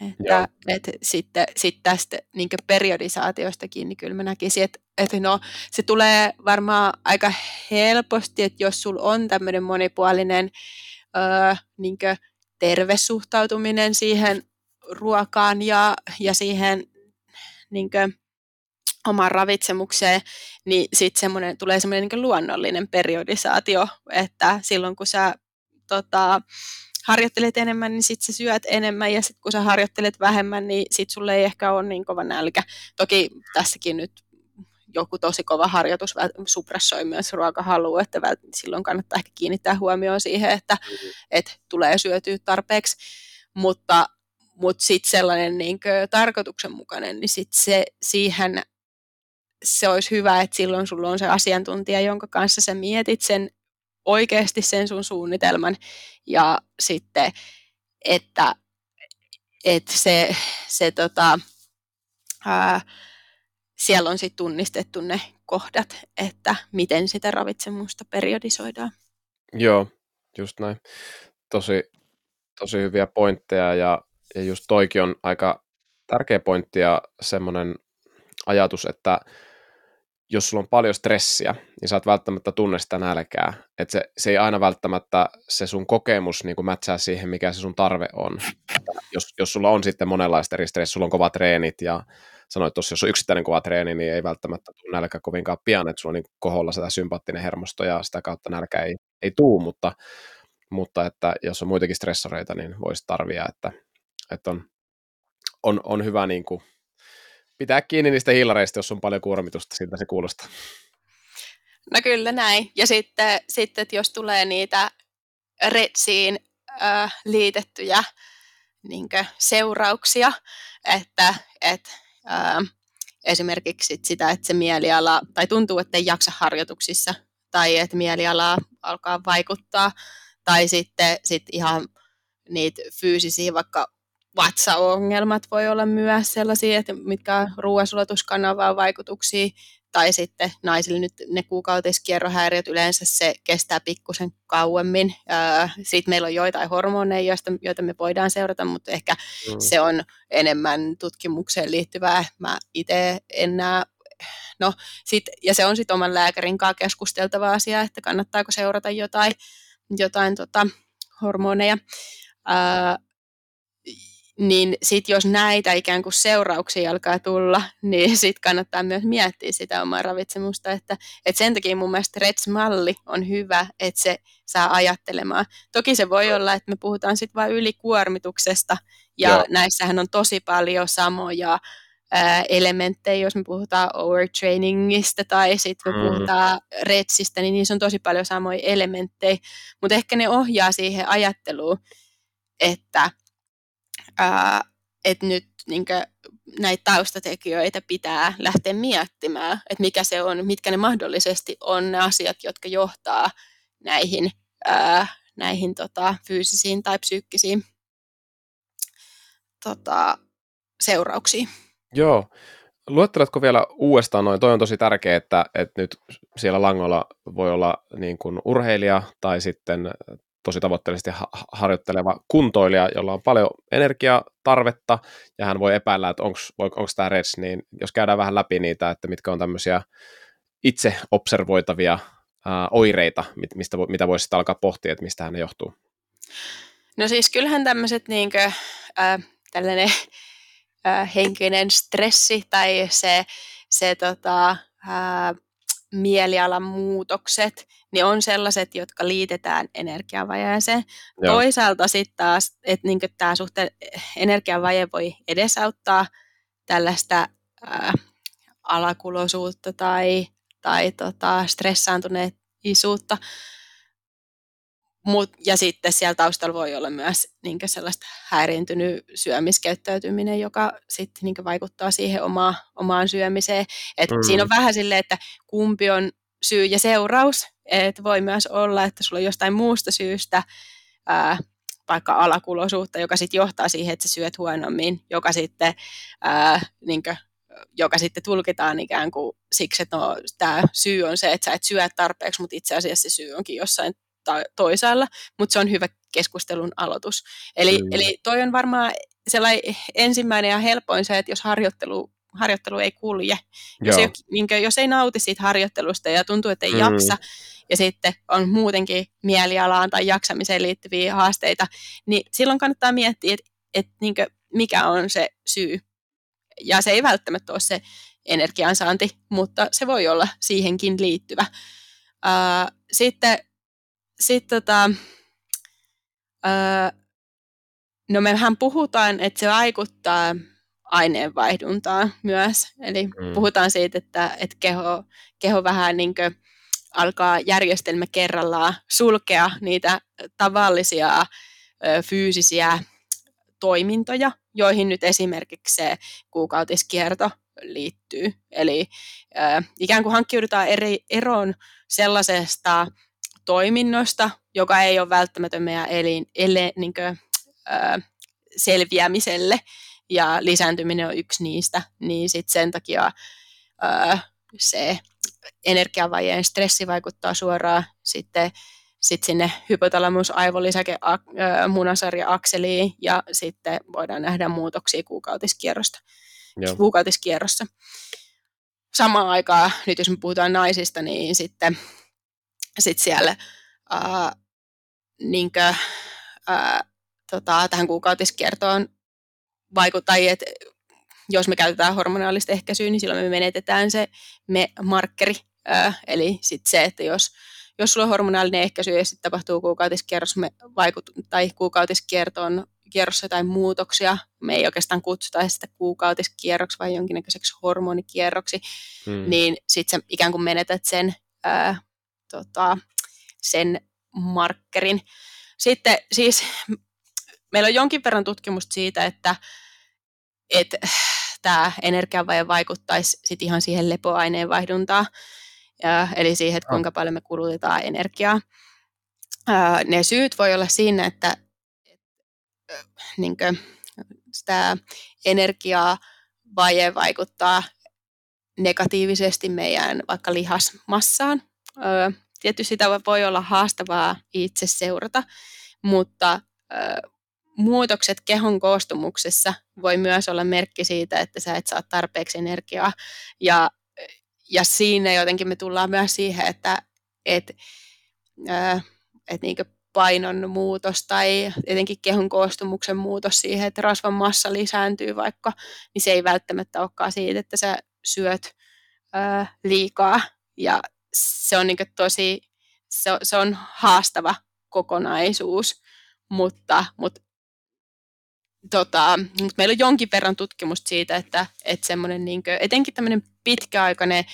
Speaker 2: Että, et sitten sit tästä niin periodisaatiostakin, niin kyllä mä näkisin, että, että no, se tulee varmaan aika helposti, että jos sulla on tämmöinen monipuolinen öö, niin terve suhtautuminen siihen ruokaan ja, ja siihen niin omaan ravitsemukseen, niin sitten semmoinen, tulee semmoinen niin luonnollinen periodisaatio, että silloin kun sä tota, harjoittelet enemmän, niin sitten sä syöt enemmän, ja sitten kun sä harjoittelet vähemmän, niin sitten sulle ei ehkä ole niin kova nälkä. Toki tässäkin nyt joku tosi kova harjoitus supressoi myös ruokahalua, että silloin kannattaa ehkä kiinnittää huomioon siihen, että, mm-hmm. että tulee syötyä tarpeeksi, mutta, mutta sitten sellainen niin kuin, tarkoituksenmukainen, niin sitten se siihen se olisi hyvä, että silloin sulla on se asiantuntija, jonka kanssa sä mietit sen oikeasti sen sun suunnitelman ja sitten, että, että se, se tota, ää, siellä on sitten tunnistettu ne kohdat, että miten sitä ravitsemusta periodisoidaan.
Speaker 1: Joo, just näin. Tosi, tosi hyviä pointteja ja, ja just toikin on aika tärkeä pointti ja semmoinen ajatus, että jos sulla on paljon stressiä, niin sä et välttämättä tunne sitä nälkää. Että se, se ei aina välttämättä se sun kokemus niin mätsää siihen, mikä se sun tarve on. Jos, jos sulla on sitten monenlaista eri stressiä, sulla on kovat treenit ja sanoit tuossa, jos on yksittäinen kova treeni, niin ei välttämättä tule nälkä kovinkaan pian, että sulla on niin koholla sitä sympaattinen hermosto ja sitä kautta nälkä ei, ei tuu, mutta, mutta että jos on muitakin stressoreita, niin voisi tarvia, että, että on, on, on hyvä niin kuin pitää kiinni niistä hiilareista, jos on paljon kuormitusta, siltä se kuulostaa.
Speaker 2: No kyllä näin. Ja sitten, sitten että jos tulee niitä retsiin äh, liitettyjä niin seurauksia, että et, äh, esimerkiksi sitä, että se mieliala, tai tuntuu, että ei jaksa harjoituksissa, tai että mieliala alkaa vaikuttaa, tai sitten sit ihan niitä fyysisiä vaikka vatsaongelmat voi olla myös sellaisia, että mitkä ruoansulatuskanavaa vaikutuksia, tai sitten naisille nyt ne kuukautiskierrohäiriöt yleensä se kestää pikkusen kauemmin. Sitten meillä on joitain hormoneja, joista, joita me voidaan seurata, mutta ehkä mm. se on enemmän tutkimukseen liittyvää. Mä itse en näe No, sit, ja se on sitten oman lääkärin kanssa keskusteltava asia, että kannattaako seurata jotain, jotain tota, hormoneja. Ää, niin sitten jos näitä ikään kuin seurauksia alkaa tulla, *laughs* niin sitten kannattaa myös miettiä sitä omaa ravitsemusta, että, että sen takia mun mielestä RETS-malli on hyvä, että se saa ajattelemaan. Toki se voi olla, että me puhutaan sitten vain ylikuormituksesta, ja Joo. näissähän on tosi paljon samoja ää, elementtejä, jos me puhutaan overtrainingista tai sitten me mm. puhutaan RETSistä, niin niissä on tosi paljon samoja elementtejä, mutta ehkä ne ohjaa siihen ajatteluun, että että nyt niin kuin, näitä taustatekijöitä pitää lähteä miettimään, että mikä se on, mitkä ne mahdollisesti on ne asiat, jotka johtaa näihin, ää, näihin tota, fyysisiin tai psyykkisiin tota, seurauksiin.
Speaker 1: Joo. Luetteletko vielä uudestaan noin? Toi on tosi tärkeää, että, että nyt siellä langolla voi olla niin kuin urheilija tai sitten tosi tavoitteellisesti harjoitteleva kuntoilija, jolla on paljon energiatarvetta, ja hän voi epäillä, että onko tämä REDS, niin jos käydään vähän läpi niitä, että mitkä on tämmöisiä itse observoitavia ää, oireita, mistä, mitä voisi sitten alkaa pohtia, että mistä ne johtuu.
Speaker 2: No siis kyllähän tämmöiset niinkö, äh, tällainen äh, henkinen stressi tai se, se tota, äh, mielialan muutokset, niin on sellaiset, jotka liitetään energiavajeeseen. Joo. Toisaalta sitten taas, että niin tämä suhteen energiavaje voi edesauttaa tällaista ää, alakuloisuutta tai, tai tota, stressaantuneisuutta. Mut, ja sitten siellä taustalla voi olla myös niin sellaista häiriintynyt syömiskäyttäytyminen, joka sitten niin vaikuttaa siihen oma, omaan syömiseen. Et mm. Siinä on vähän silleen, että kumpi on syy ja seuraus. Et voi myös olla, että sulla on jostain muusta syystä ää, vaikka alakuloisuutta, joka sitten johtaa siihen, että sä syöt huonommin, joka sitten, ää, niin kuin, joka sitten tulkitaan ikään kuin siksi, että no, tämä syy on se, että sä et syö tarpeeksi, mutta itse asiassa se syy onkin jossain toisaalla, mutta se on hyvä keskustelun aloitus. Eli, mm. eli toi on varmaan sellainen ensimmäinen ja helpoin se, että jos harjoittelu, harjoittelu ei kulje, jos ei, niin kuin, jos ei nauti siitä harjoittelusta ja tuntuu, että ei mm. jaksa, ja sitten on muutenkin mielialaan tai jaksamiseen liittyviä haasteita, niin silloin kannattaa miettiä, että, että niin kuin, mikä on se syy. Ja se ei välttämättä ole se energiansaanti, mutta se voi olla siihenkin liittyvä. Sitten sitten tota, öö, no mehän puhutaan, että se vaikuttaa aineenvaihduntaan myös. Eli mm. puhutaan siitä, että, että keho, keho vähän niin alkaa järjestelmä kerrallaan sulkea niitä tavallisia ö, fyysisiä toimintoja, joihin nyt esimerkiksi se kuukautiskierto liittyy. Eli ö, ikään kuin hankkiudutaan eri, eroon sellaisesta toiminnosta, joka ei ole välttämätön meidän elin, ele, niin kuin, ö, selviämiselle, ja lisääntyminen on yksi niistä, niin sit sen takia ö, se energiavajeen stressi vaikuttaa suoraan sitten sit sinne hypotalamus aivolisäke munasarja akseliin ja sitten voidaan nähdä muutoksia kuukautiskierrosta, Joo. kuukautiskierrossa. Samaan aikaan, nyt jos me puhutaan naisista, niin sitten sit siellä ää, niinkö, ää, tota, tähän kuukautiskiertoon vaikuttaa, että jos me käytetään hormonaalista ehkäisyä, niin silloin me menetetään se me markkeri, ää, eli sit se, että jos, jos sulla on hormonaalinen ehkäisy ja sitten tapahtuu kuukautiskierros me vaikut, tai kuukautiskiertoon kierrossa jotain muutoksia, me ei oikeastaan kutsuta sitä kuukautiskierroksi vai jonkinnäköiseksi hormonikierroksi, hmm. niin sitten sä ikään kuin menetät sen ää, tota, sen markkerin. Sitten siis meillä on jonkin verran tutkimusta siitä, että, että tämä energiavaje vaikuttaisi sit ihan siihen lepoaineenvaihduntaan, ja, eli siihen, että kuinka paljon me kulutetaan energiaa. Ää, ne syyt voi olla siinä, että, että niin tämä energiavaje vaikuttaa negatiivisesti meidän vaikka lihasmassaan, tietysti sitä voi olla haastavaa itse seurata, mutta muutokset kehon koostumuksessa voi myös olla merkki siitä, että sä et saa tarpeeksi energiaa. Ja, ja siinä jotenkin me tullaan myös siihen, että et, ää, et niin painon muutos tai etenkin kehon koostumuksen muutos siihen, että rasvan massa lisääntyy vaikka, niin se ei välttämättä olekaan siitä, että sä syöt ää, liikaa. Ja se on niin tosi, se, se on haastava kokonaisuus, mutta, mutta tota, mutta meillä on jonkin verran tutkimusta siitä, että, että semmoinen niin kuin, etenkin tämmöinen pitkäaikainen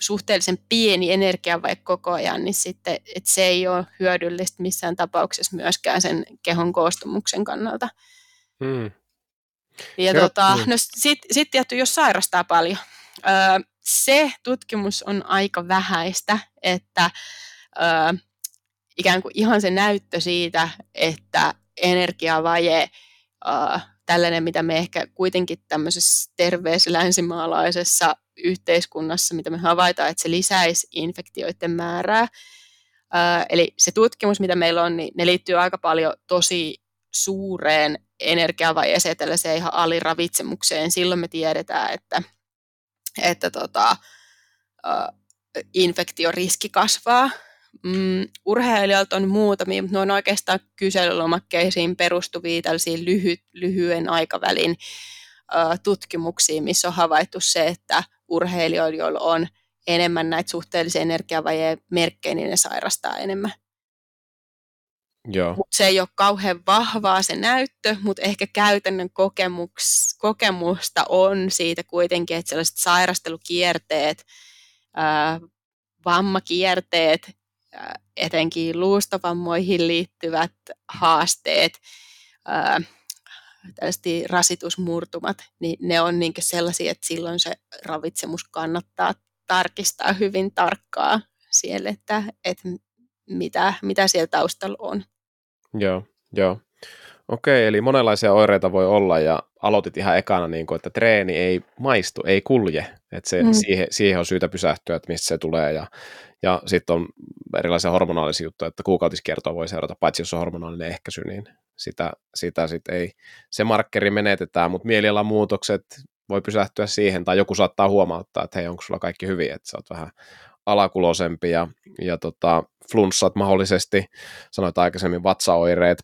Speaker 2: suhteellisen pieni energia vaikka koko ajan, niin sitten, että se ei ole hyödyllistä missään tapauksessa myöskään sen kehon koostumuksen kannalta. Hmm. Ja Joo, tota, hmm. no sitten sit tietty, jos sairastaa paljon, se tutkimus on aika vähäistä, että ikään kuin ihan se näyttö siitä, että energiavaje, tällainen, mitä me ehkä kuitenkin tämmöisessä terveessä länsimaalaisessa yhteiskunnassa, mitä me havaitaan, että se lisäisi infektioiden määrää. Eli se tutkimus, mitä meillä on, niin ne liittyy aika paljon tosi suureen energiavajeeseen, tällaiseen ihan aliravitsemukseen. Silloin me tiedetään, että että tota, infektioriski kasvaa. Mm, urheilijoilta on muutamia, mutta ne on oikeastaan kyselylomakkeisiin perustuvia tällaisia lyhy, lyhyen aikavälin uh, tutkimuksia, missä on havaittu se, että urheilijoilla, joilla on enemmän näitä suhteellisia energiavajeen merkkejä, niin ne sairastaa enemmän.
Speaker 1: Joo.
Speaker 2: Mut se ei ole kauhean vahvaa se näyttö, mutta ehkä käytännön kokemus, kokemusta on siitä kuitenkin, että sellaiset sairastelukierteet, ää, vammakierteet, ää, etenkin luustovammoihin liittyvät haasteet, ää, rasitusmurtumat, niin ne on niin sellaisia, että silloin se ravitsemus kannattaa tarkistaa hyvin tarkkaa siellä, että, että mitä, mitä siellä taustalla on.
Speaker 1: Joo, joo. Okei, eli monenlaisia oireita voi olla ja aloitit ihan ekana, niin kuin, että treeni ei maistu, ei kulje. Että se, mm. siihen, siihen on syytä pysähtyä, että mistä se tulee. Ja, ja sitten on erilaisia hormonaalisia juttuja, että kuukautiskiertoa voi seurata, paitsi jos on hormonaalinen ehkäisy, niin sitä, sitä sitten ei, se markkeri menetetään, mutta mielialan muutokset voi pysähtyä siihen, tai joku saattaa huomauttaa, että hei, onko sulla kaikki hyvin, että sä oot vähän alakuloisempi ja, ja tota, flunssat mahdollisesti, sanoit aikaisemmin vatsaoireet,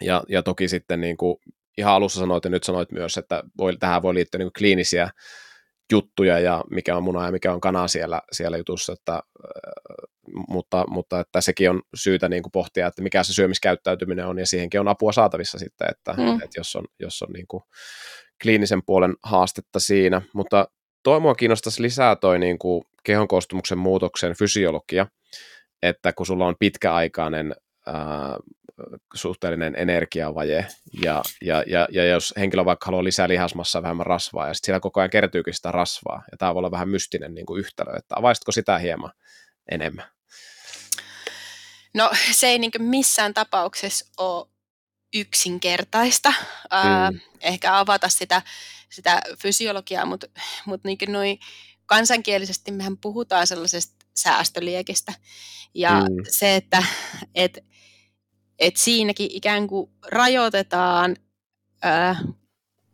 Speaker 1: ja, ja toki sitten niin kuin ihan alussa sanoit ja nyt sanoit myös, että voi, tähän voi liittyä niin kuin kliinisiä juttuja ja mikä on muna ja mikä on kana siellä, siellä jutussa, että, mutta, mutta että sekin on syytä niin kuin pohtia, että mikä se syömiskäyttäytyminen on ja siihenkin on apua saatavissa sitten, että, mm. että jos on, jos on niin kuin kliinisen puolen haastetta siinä, mutta toi mua kiinnostaisi lisää toi niin kuin kehon koostumuksen muutoksen fysiologia, että kun sulla on pitkäaikainen ää, suhteellinen energiavaje, ja, ja, ja, ja jos henkilö vaikka haluaa lisää lihasmassaa vähemmän rasvaa, ja sitten siellä koko ajan kertyykin sitä rasvaa, ja tämä voi olla vähän mystinen niin kuin yhtälö, että avaisitko sitä hieman enemmän?
Speaker 2: No se ei niin missään tapauksessa ole yksinkertaista mm. ehkä avata sitä, sitä fysiologiaa, mutta mut niin noin kansankielisesti mehän puhutaan sellaisesta säästöliekistä. Ja mm. se, että et, et siinäkin ikään kuin rajoitetaan, ää,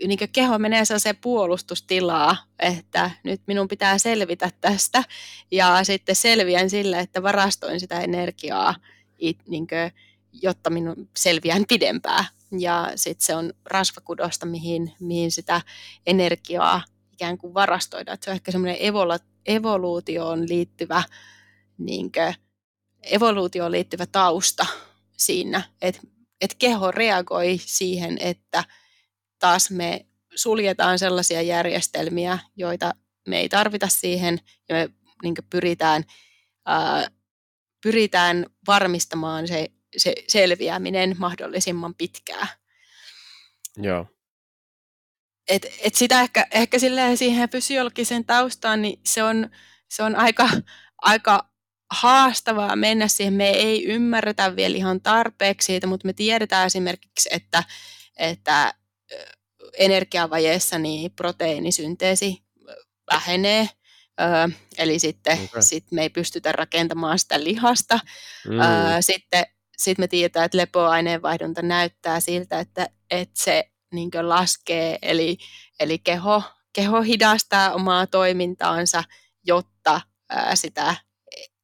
Speaker 2: niin kuin keho menee sellaiseen puolustustilaa, että nyt minun pitää selvitä tästä. Ja sitten selviän sillä, että varastoin sitä energiaa, it, niin kuin, jotta minun selviän pidempään. Ja sitten se on rasvakudosta, mihin, mihin sitä energiaa ikään kuin varastoida. Että se on ehkä semmoinen evoluutioon liittyvä, niin kuin, evoluutioon liittyvä tausta siinä, että, että keho reagoi siihen, että taas me suljetaan sellaisia järjestelmiä, joita me ei tarvita siihen, ja me niin pyritään, ää, pyritään varmistamaan se, se selviäminen mahdollisimman pitkään.
Speaker 1: Joo
Speaker 2: et, et sitä ehkä, ehkä siihen fysiologiseen taustaan, niin se on, se on aika, aika haastavaa mennä siihen. Me ei ymmärretä vielä ihan tarpeeksi siitä, mutta me tiedetään esimerkiksi, että, että energiavajeessa niin proteiinisynteesi vähenee, Öö, eli sitten okay. sit me ei pystytä rakentamaan sitä lihasta. Mm. Öö, sitten sit me tiedetään, että lepoaineenvaihdunta näyttää siltä, että, että se niin laskee, eli, eli keho, keho hidastaa omaa toimintaansa, jotta ää, sitä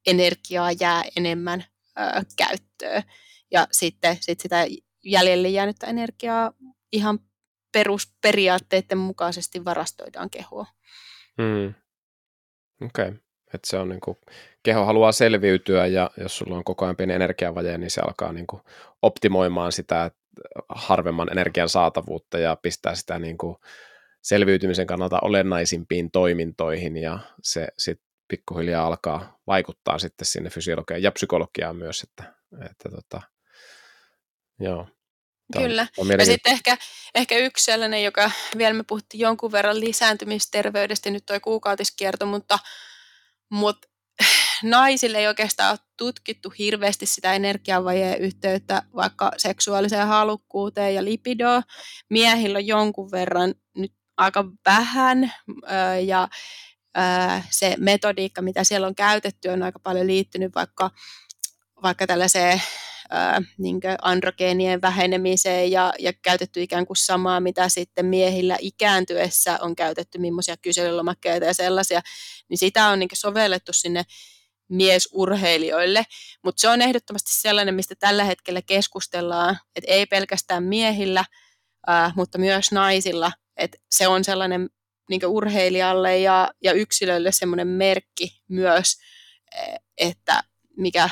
Speaker 2: energiaa jää enemmän ää, käyttöön. Ja sitten sit sitä jäljelle jäänyttä energiaa ihan perusperiaatteiden mukaisesti varastoidaan kehoa.
Speaker 1: Hmm. Okei. Okay. Että se on niin kuin, keho haluaa selviytyä ja jos sulla on koko ajan pieni energiavaje, niin se alkaa niin kuin optimoimaan sitä harvemman energian saatavuutta ja pistää sitä niin kuin selviytymisen kannalta olennaisimpiin toimintoihin ja se sitten pikkuhiljaa alkaa vaikuttaa sitten sinne fysiologiaan ja psykologiaan myös, että, että tota, joo.
Speaker 2: Tämä Kyllä. On, ja sitten ehkä, ehkä yksi sellainen, joka vielä me puhuttiin jonkun verran lisääntymisterveydestä, nyt tuo kuukautiskierto, mutta, mutta naisille ei oikeastaan ole tutkittu hirveästi sitä energiavajeen yhteyttä vaikka seksuaaliseen halukkuuteen ja lipidoon. Miehillä on jonkun verran nyt aika vähän ja se metodiikka, mitä siellä on käytetty, on aika paljon liittynyt vaikka, vaikka tällaiseen niin androgeenien vähenemiseen ja, ja käytetty ikään kuin samaa, mitä sitten miehillä ikääntyessä on käytetty, millaisia kyselylomakkeita ja sellaisia, niin sitä on niin sovellettu sinne miesurheilijoille, mutta se on ehdottomasti sellainen, mistä tällä hetkellä keskustellaan, että ei pelkästään miehillä, ää, mutta myös naisilla, että se on sellainen niin urheilijalle ja, ja yksilölle semmoinen merkki myös, että mikä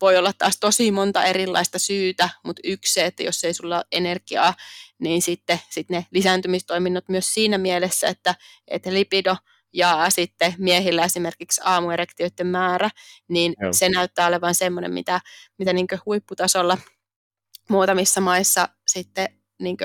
Speaker 2: voi olla taas tosi monta erilaista syytä, mutta yksi se, että jos ei sulla ole energiaa, niin sitten, sitten ne lisääntymistoiminnot myös siinä mielessä, että, että lipido ja sitten miehillä esimerkiksi aamuerektioiden määrä, niin Joo. se näyttää olevan semmoinen, mitä, mitä niin huipputasolla muutamissa maissa sitten niin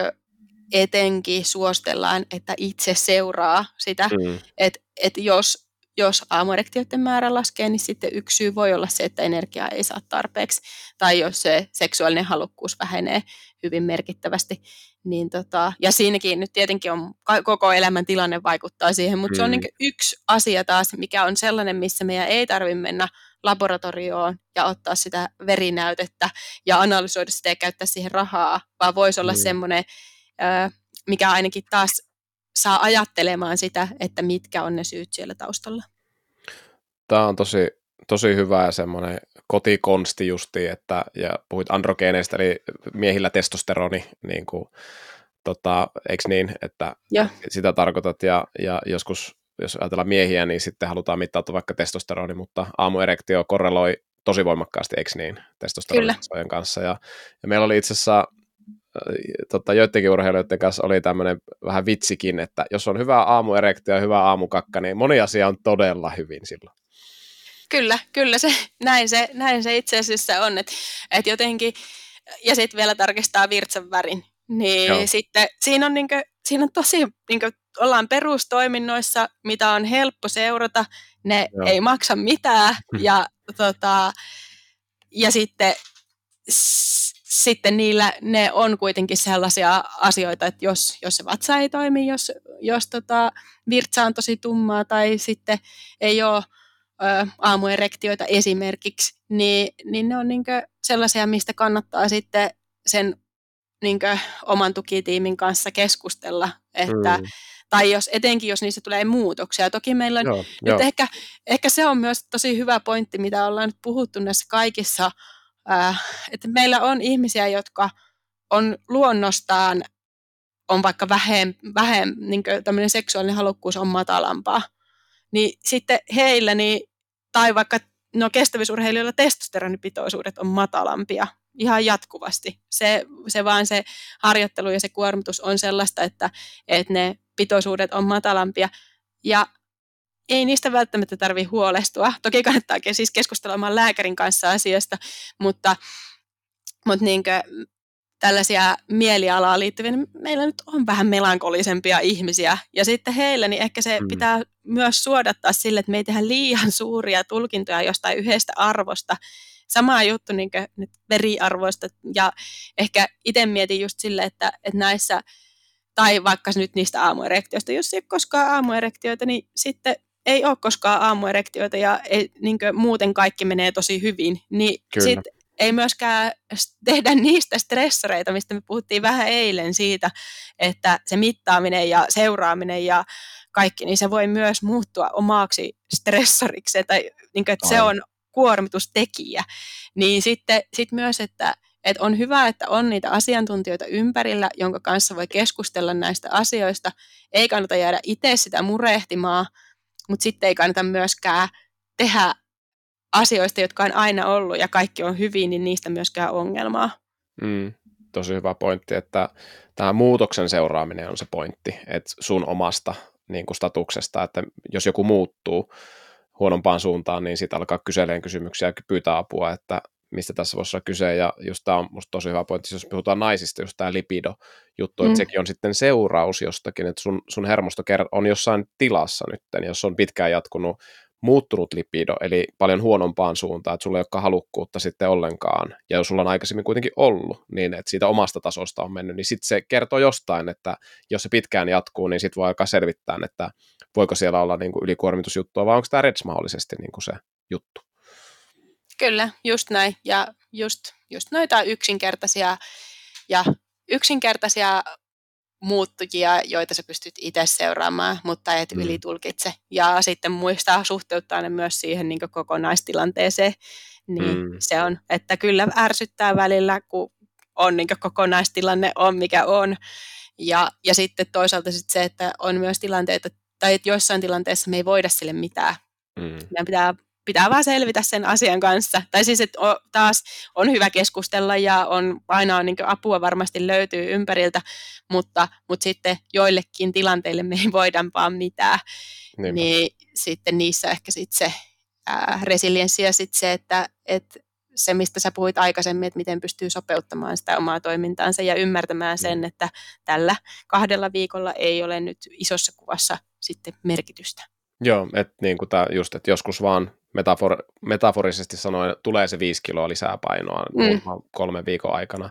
Speaker 2: etenkin suostellaan, että itse seuraa sitä, mm. että et jos jos aamuerektioiden määrä laskee, niin sitten yksi syy voi olla se, että energiaa ei saa tarpeeksi, tai jos se seksuaalinen halukkuus vähenee hyvin merkittävästi. Niin tota, ja siinäkin nyt tietenkin on koko elämän tilanne vaikuttaa siihen, mutta mm. se on niin yksi asia taas, mikä on sellainen, missä meidän ei tarvitse mennä laboratorioon ja ottaa sitä verinäytettä ja analysoida sitä ja käyttää siihen rahaa, vaan voisi olla mm. semmoinen, mikä ainakin taas saa ajattelemaan sitä, että mitkä on ne syyt siellä taustalla.
Speaker 1: Tämä on tosi, tosi hyvä ja semmoinen kotikonsti justi, että, ja puhuit androgeeneista, eli miehillä testosteroni, niin kuin, tota, eikö niin, että ja. sitä tarkoitat, ja, ja joskus, jos ajatellaan miehiä, niin sitten halutaan mittautua vaikka testosteroni, mutta aamuerektio korreloi tosi voimakkaasti, eikö niin, testosteronin kanssa, ja, ja meillä oli itse asiassa tota, joidenkin urheilijoiden kanssa oli tämmöinen vähän vitsikin, että jos on hyvä aamuerektio ja hyvä aamukakka, niin moni asia on todella hyvin silloin.
Speaker 2: Kyllä, kyllä se, näin se, näin se itse asiassa on, että et jotenkin, ja sitten vielä tarkistaa virtsan värin, niin Joo. sitten siinä on, niinkö, siinä on tosi, niinkö, ollaan perustoiminnoissa, mitä on helppo seurata, ne Joo. ei maksa mitään, ja, tota, ja sitten sitten niillä ne on kuitenkin sellaisia asioita, että jos, jos se vatsa ei toimi, jos, jos tota, virtsa on tosi tummaa tai sitten ei ole aamuerektioita esimerkiksi, niin, niin ne on niinkö sellaisia, mistä kannattaa sitten sen niinkö oman tukitiimin kanssa keskustella, että mm. tai jos, etenkin jos niissä tulee muutoksia. Toki meillä on, joo, nyt joo. Ehkä, ehkä se on myös tosi hyvä pointti, mitä ollaan nyt puhuttu näissä kaikissa äh, että meillä on ihmisiä, jotka on luonnostaan, on vaikka vähem, vähem niin tämmöinen seksuaalinen halukkuus on matalampaa, niin sitten heillä, niin, tai vaikka no kestävyysurheilijoilla testosteronipitoisuudet on matalampia ihan jatkuvasti. Se, se vaan se harjoittelu ja se kuormitus on sellaista, että, että ne pitoisuudet on matalampia. Ja ei niistä välttämättä tarvitse huolestua. Toki kannattaa siis keskustella oman lääkärin kanssa asiasta, mutta, mutta niin kuin tällaisia mielialaa liittyviä, niin meillä nyt on vähän melankolisempia ihmisiä. Ja sitten heillä, niin ehkä se mm. pitää myös suodattaa sille, että me ei tehdä liian suuria tulkintoja jostain yhdestä arvosta. Sama juttu niin nyt veriarvoista. Ja ehkä itse mietin just sille, että, että näissä, tai vaikka nyt niistä aamuerektioista, jos ei ole koskaan aamuerektioita, niin sitten ei ole koskaan aamuerektioita ja ei, niin muuten kaikki menee tosi hyvin, niin sit ei myöskään tehdä niistä stressoreita, mistä me puhuttiin vähän eilen siitä, että se mittaaminen ja seuraaminen ja kaikki, niin se voi myös muuttua omaksi stressoriksi, tai niin kuin, että se on kuormitustekijä. Niin sitten sit myös, että, että on hyvä, että on niitä asiantuntijoita ympärillä, jonka kanssa voi keskustella näistä asioista. Ei kannata jäädä itse sitä murehtimaan, mutta sitten ei kannata myöskään tehdä asioista, jotka on aina ollut ja kaikki on hyvin, niin niistä myöskään ongelmaa.
Speaker 1: Mm, tosi hyvä pointti, että tämä muutoksen seuraaminen on se pointti, että sun omasta niin kuin statuksesta, että jos joku muuttuu huonompaan suuntaan, niin sitten alkaa kyseleen kysymyksiä ja pyytää apua, että mistä tässä voisi olla kyse, ja just tämä on musta tosi hyvä pointti, jos puhutaan naisista, just tämä lipido-juttu, mm. että sekin on sitten seuraus jostakin, että sun, sun hermosto on jossain tilassa nyt, jos on pitkään jatkunut muuttunut lipido, eli paljon huonompaan suuntaan, että sulla ei olekaan halukkuutta sitten ollenkaan, ja jos sulla on aikaisemmin kuitenkin ollut, niin että siitä omasta tasosta on mennyt, niin sitten se kertoo jostain, että jos se pitkään jatkuu, niin sitten voi alkaa selvittää, että voiko siellä olla niin kuin ylikuormitusjuttua, vai onko tämä REDS mahdollisesti niin kuin se juttu.
Speaker 2: Kyllä, just näin. Ja just, just noita yksinkertaisia ja yksinkertaisia muuttujia, joita sä pystyt itse seuraamaan, mutta et mm. ylitulkitse. Ja sitten muistaa suhteuttaa ne myös siihen niin kokonaistilanteeseen. Niin mm. se on, että kyllä ärsyttää välillä, kun on niin kokonaistilanne on mikä on. Ja, ja sitten toisaalta sit se, että on myös tilanteita, tai että joissain tilanteissa me ei voida sille mitään. Mm. Meidän pitää pitää vaan selvitä sen asian kanssa. Tai siis, että taas on hyvä keskustella ja on, aina on niin apua varmasti löytyy ympäriltä, mutta, mutta sitten joillekin tilanteille me ei voida vaan mitään. Niinpä. Niin sitten niissä ehkä sitten se ää, resilienssi ja sitten se, että et se, mistä sä puhuit aikaisemmin, että miten pystyy sopeuttamaan sitä omaa toimintaansa ja ymmärtämään mm. sen, että tällä kahdella viikolla ei ole nyt isossa kuvassa sitten merkitystä.
Speaker 1: Joo, että niin kuin tämä just, että joskus vaan metafor, metaforisesti sanoen tulee se viisi kiloa lisää painoa mm. kolmen viikon aikana,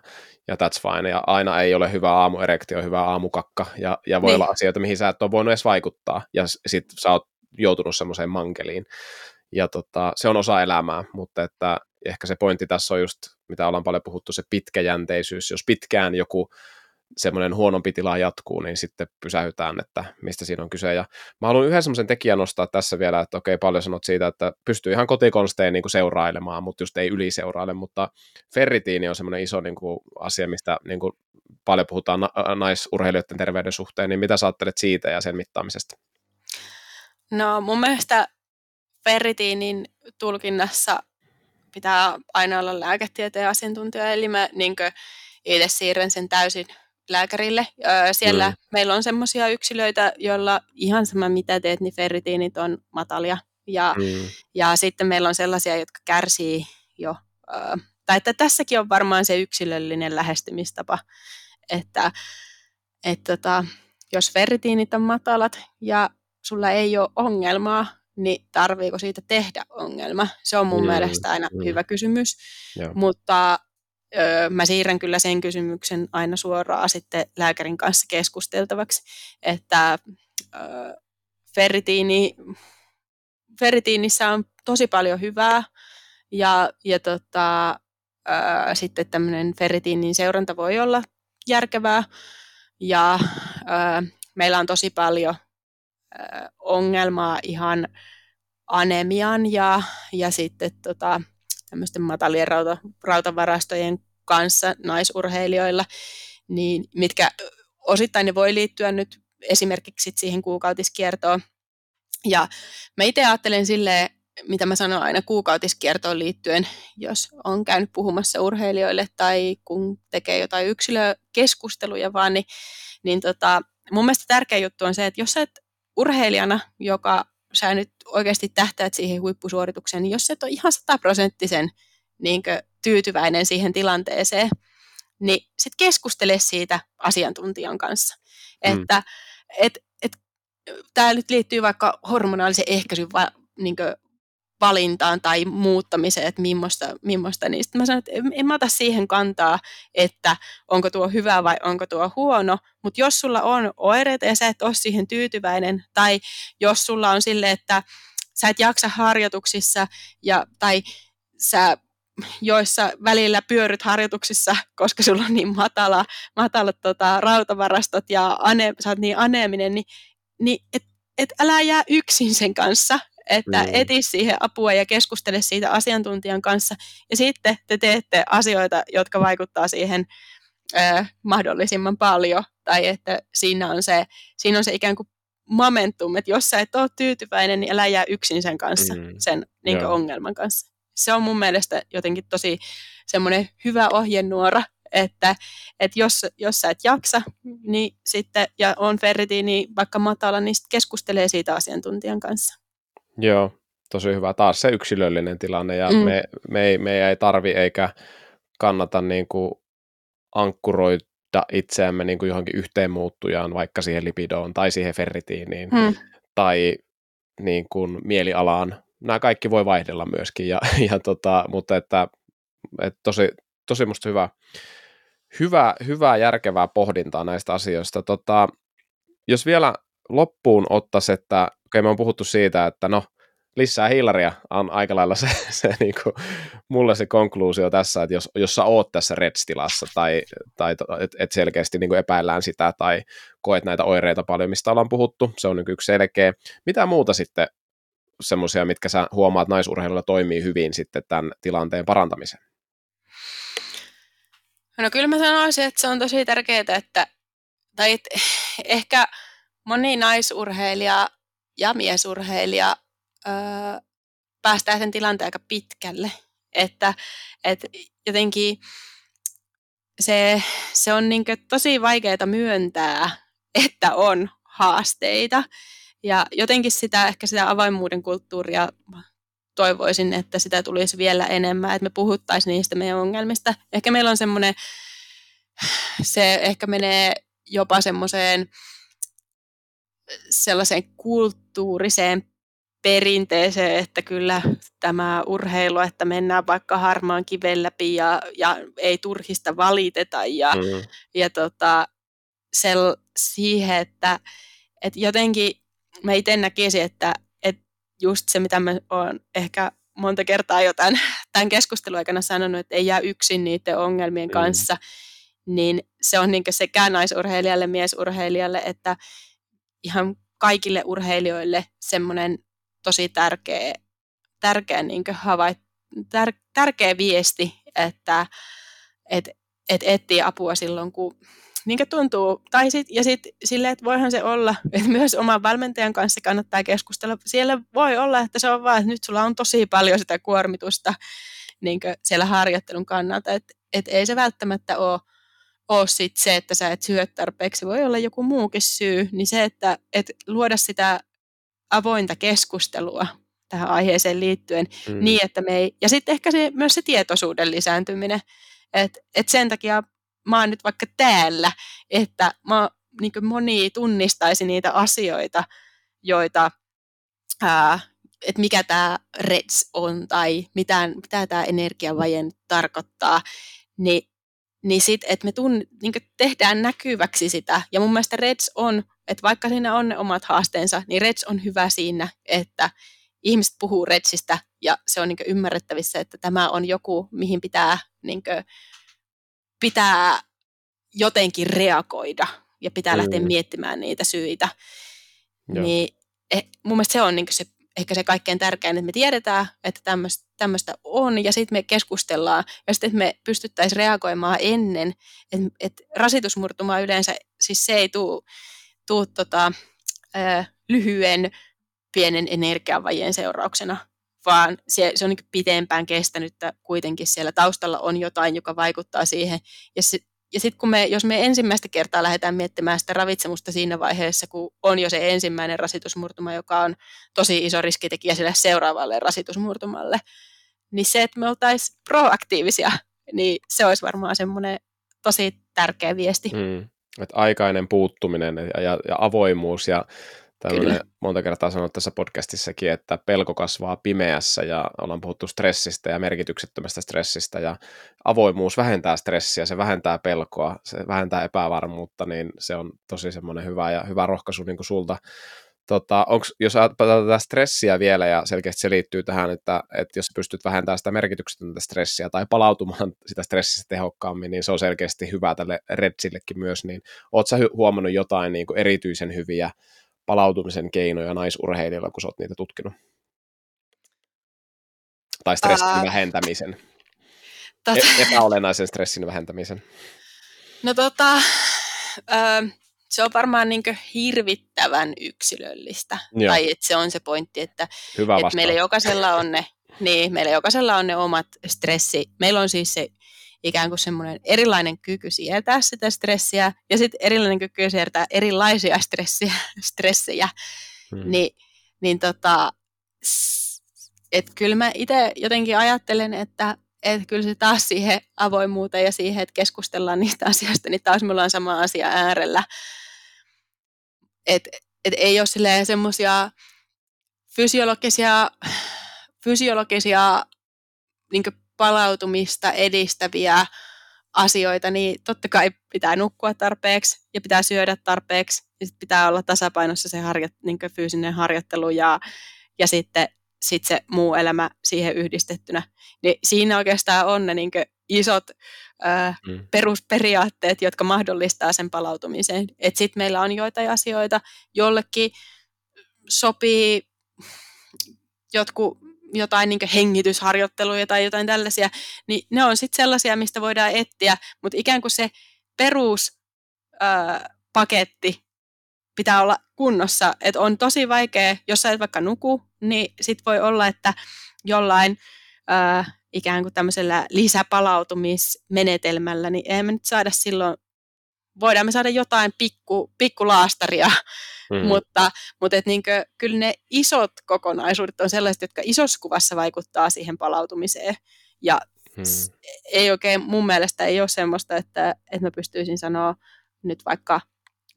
Speaker 1: ja that's fine. Ja aina ei ole hyvä aamuerektio, hyvä aamukakka, ja, ja voi niin. olla asioita, mihin sä et ole voinut edes vaikuttaa, ja sit sä oot joutunut semmoiseen mankeliin. Ja tota, se on osa elämää, mutta että ehkä se pointti tässä on just, mitä ollaan paljon puhuttu, se pitkäjänteisyys. Jos pitkään joku semmoinen huonompi tila jatkuu, niin sitten pysähytään, että mistä siinä on kyse. Ja mä haluan yhden semmoisen tekijän nostaa tässä vielä, että okei, paljon sanot siitä, että pystyy ihan kotikonstein niin kuin seurailemaan, mutta just ei yliseuraile, mutta ferritiini on semmoinen iso niin kuin asia, mistä niin kuin paljon puhutaan na- naisurheilijoiden terveyden suhteen, niin mitä sä ajattelet siitä ja sen mittaamisesta?
Speaker 2: No mun mielestä ferritiinin tulkinnassa pitää aina olla lääketieteen asiantuntija, eli mä niin itse siirrän sen täysin lääkärille. Siellä mm. meillä on semmoisia yksilöitä, joilla ihan sama mitä teet, niin ferritiinit on matalia. Ja, mm. ja sitten meillä on sellaisia, jotka kärsii jo, tai että tässäkin on varmaan se yksilöllinen lähestymistapa, että et tota, jos ferritiinit on matalat ja sulla ei ole ongelmaa, niin tarviiko siitä tehdä ongelma? Se on mun mm, mielestä aina mm. hyvä kysymys, Joo. mutta öö, mä siirrän kyllä sen kysymyksen aina suoraan sitten lääkärin kanssa keskusteltavaksi, että öö, ferritiini, ferritiinissä on tosi paljon hyvää ja, ja tota, öö, sitten tämmöinen ferritiinin seuranta voi olla järkevää ja öö, meillä on tosi paljon öö, ongelmaa ihan anemian ja, ja sitten tota, tämmöisten matalien rauta, rautavarastojen kanssa naisurheilijoilla, niin mitkä osittain ne voi liittyä nyt esimerkiksi siihen kuukautiskiertoon. Ja mä itse ajattelen silleen, mitä mä sanon aina kuukautiskiertoon liittyen, jos on käynyt puhumassa urheilijoille tai kun tekee jotain yksilökeskusteluja vaan, niin, niin tota, mun mielestä tärkeä juttu on se, että jos sä et urheilijana, joka sä nyt oikeasti tähtäät siihen huippusuoritukseen, niin jos et ole ihan sataprosenttisen niin tyytyväinen siihen tilanteeseen, niin sitten keskustele siitä asiantuntijan kanssa. Mm. Että et, et, tämä nyt liittyy vaikka hormonaalisen ehkäisyn va, niin valintaan tai muuttamiseen, että millaista, millaista sitten mä sanon, että en, en mä ota siihen kantaa, että onko tuo hyvä vai onko tuo huono, mutta jos sulla on oireita ja sä et ole siihen tyytyväinen, tai jos sulla on sille, että sä et jaksa harjoituksissa, ja, tai sä joissa välillä pyöryt harjoituksissa, koska sulla on niin matala, matalat tota, rautavarastot ja ane, sä oot niin aneeminen, niin, niin et, et älä jää yksin sen kanssa, että mm. eti siihen apua ja keskustele siitä asiantuntijan kanssa. Ja sitten te teette asioita, jotka vaikuttaa siihen ö, mahdollisimman paljon. Tai että siinä on se, siinä on se ikään kuin momentum, että jos sä et ole tyytyväinen, niin älä jää yksin sen kanssa, mm. sen niin ongelman kanssa. Se on mun mielestä jotenkin tosi semmoinen hyvä ohjenuora, että, että jos, jos sä et jaksa niin sitten, ja on ferritiini vaikka matala, niin sitten keskustelee siitä asiantuntijan kanssa.
Speaker 1: Joo, tosi hyvä. Taas se yksilöllinen tilanne ja mm. me, me, me ei tarvi eikä kannata niin kuin ankkuroida itseämme niin kuin johonkin yhteen muuttujaan, vaikka siihen lipidoon tai siihen ferritiiniin mm. tai niin kuin mielialaan. Nämä kaikki voi vaihdella myöskin, ja, *laughs* ja tota, mutta että, että tosi, tosi musta hyvä, hyvä, hyvää järkevää pohdintaa näistä asioista. Tota, jos vielä loppuun ottaisi, että okei, me on puhuttu siitä, että no, lisää hiilaria on aika lailla se, *laughs* se niin kuin, mulle se konkluusio tässä, että jos, jos sä oot tässä Reds-tilassa tai, tai et, et selkeästi niin kuin epäillään sitä tai koet näitä oireita paljon, mistä ollaan puhuttu, se on niin yksi selkeä. Mitä muuta sitten semmoisia, mitkä sä huomaat naisurheilulla toimii hyvin sitten tämän tilanteen parantamisen?
Speaker 2: No kyllä mä sanoisin, että se on tosi tärkeää, että tai et, ehkä moni naisurheilija ja miesurheilija öö, päästään sen tilanteen aika pitkälle. Että, että jotenkin se, se on niin tosi vaikeaa myöntää, että on haasteita. Ja jotenkin sitä, ehkä sitä avaimuuden kulttuuria toivoisin, että sitä tulisi vielä enemmän, että me puhuttaisiin niistä meidän ongelmista. Ehkä meillä on semmoinen, se ehkä menee jopa semmoiseen sellaiseen kulttuuriseen perinteeseen, että kyllä tämä urheilu, että mennään vaikka harmaan kiven läpi ja, ja ei turhista valiteta ja, mm. ja tota, sel, siihen, että, että jotenkin mä itse näkisin, että, että just se, mitä mä oon ehkä monta kertaa jo tämän, tämän keskustelun aikana sanonut, että ei jää yksin niiden ongelmien mm. kanssa, niin se on niin sekä naisurheilijalle, miesurheilijalle, että ihan kaikille urheilijoille semmoinen tosi tärkeä, tärkeä, niin havait, tär, tärkeä viesti, että et, et etsii apua silloin, kun niin tuntuu. Tai sit, ja sitten silleen, että voihan se olla, *laughs* että myös oman valmentajan kanssa kannattaa keskustella. Siellä voi olla, että se on vaan, että nyt sulla on tosi paljon sitä kuormitusta niin siellä harjoittelun kannalta, että et ei se välttämättä ole ole sit se, että sä et syö tarpeeksi, voi olla joku muukin syy, niin se, että et luoda sitä avointa keskustelua tähän aiheeseen liittyen, mm. niin että me ei, ja sitten ehkä se, myös se tietoisuuden lisääntyminen, että et sen takia mä oon nyt vaikka täällä, että mä, niin moni tunnistaisi niitä asioita, joita, ää, että mikä tämä REDS on tai mitä, mitä tämä energiavaje tarkoittaa, niin niin sit, että me tunn, niin tehdään näkyväksi sitä. Ja mun mielestä Reds on, että vaikka siinä on ne omat haasteensa, niin Reds on hyvä siinä, että ihmiset puhuu Redsistä ja se on niin ymmärrettävissä, että tämä on joku, mihin pitää, niin kuin, pitää jotenkin reagoida ja pitää mm. lähteä miettimään niitä syitä. Joo. Niin eh, mun mielestä se on niin se ehkä se kaikkein tärkein, että me tiedetään, että tämmöistä on, ja sitten me keskustellaan, ja sitten me pystyttäisiin reagoimaan ennen, että et rasitusmurtuma yleensä, siis se ei tule tota, lyhyen pienen energiavajeen seurauksena, vaan se, se on niin pitempään kestänyt, kuitenkin siellä taustalla on jotain, joka vaikuttaa siihen, ja se, ja sitten kun me, jos me ensimmäistä kertaa lähdetään miettimään sitä ravitsemusta siinä vaiheessa, kun on jo se ensimmäinen rasitusmurtuma, joka on tosi iso riskitekijä sille seuraavalle rasitusmurtumalle, niin se, että me oltaisiin proaktiivisia, niin se olisi varmaan semmoinen tosi tärkeä viesti. Mm.
Speaker 1: Että aikainen puuttuminen ja, ja, ja avoimuus ja Tällainen monta kertaa sanonut tässä podcastissakin, että pelko kasvaa pimeässä ja ollaan puhuttu stressistä ja merkityksettömästä stressistä ja avoimuus vähentää stressiä, se vähentää pelkoa, se vähentää epävarmuutta, niin se on tosi semmoinen hyvä ja hyvä rohkaisu niin kuin sulta. Tota, onks, jos ajatellaan tätä stressiä vielä ja selkeästi se liittyy tähän, että, että jos pystyt vähentämään sitä merkityksetöntä stressiä tai palautumaan sitä stressistä tehokkaammin, niin se on selkeästi hyvä tälle Redsillekin myös, niin ootko sä huomannut jotain niin kuin erityisen hyviä palautumisen keinoja naisurheilijoilla, kun sä oot niitä tutkinut? Tai stressin uh, vähentämisen. Tot... E- epäolennaisen stressin vähentämisen.
Speaker 2: No tota, uh, se on varmaan niin hirvittävän yksilöllistä. Joo. Tai että se on se pointti, että, Hyvä että meillä jokaisella on ne niin, meillä jokaisella on ne omat stressi. Meillä on siis se ikään kuin semmoinen erilainen kyky sietää sitä stressiä ja sitten erilainen kyky sietää erilaisia stressiä, *laughs* stressejä, hmm. Ni, niin tota, että kyllä mä itse jotenkin ajattelen, että että kyllä se taas siihen avoimuuteen ja siihen, että keskustellaan niistä asioista, niin taas me ollaan sama asia äärellä. Että et ei ole semmoisia fysiologisia, fysiologisia niin palautumista edistäviä asioita, niin totta kai pitää nukkua tarpeeksi ja pitää syödä tarpeeksi ja sit pitää olla tasapainossa se harjo, niin fyysinen harjoittelu ja, ja sitten sit se muu elämä siihen yhdistettynä. Niin siinä oikeastaan on ne niin isot ö, mm. perusperiaatteet, jotka mahdollistaa sen palautumisen. Sitten meillä on joitain asioita, jollekin sopii jotkut jotain niin hengitysharjoitteluja tai jotain tällaisia, niin ne on sitten sellaisia, mistä voidaan etsiä, mutta ikään kuin se peruspaketti pitää olla kunnossa, että on tosi vaikea, jos sä et vaikka nuku, niin sit voi olla, että jollain äh, ikään kuin tämmöisellä lisäpalautumismenetelmällä, niin emme nyt saada silloin, voidaan me saada jotain pikku, pikkulaastaria, mm. mutta, mutta et niin kuin, kyllä ne isot kokonaisuudet on sellaiset, jotka isossa kuvassa vaikuttaa siihen palautumiseen. Ja hmm. ei oikein, mun mielestä ei ole semmoista, että, että mä pystyisin sanoa nyt vaikka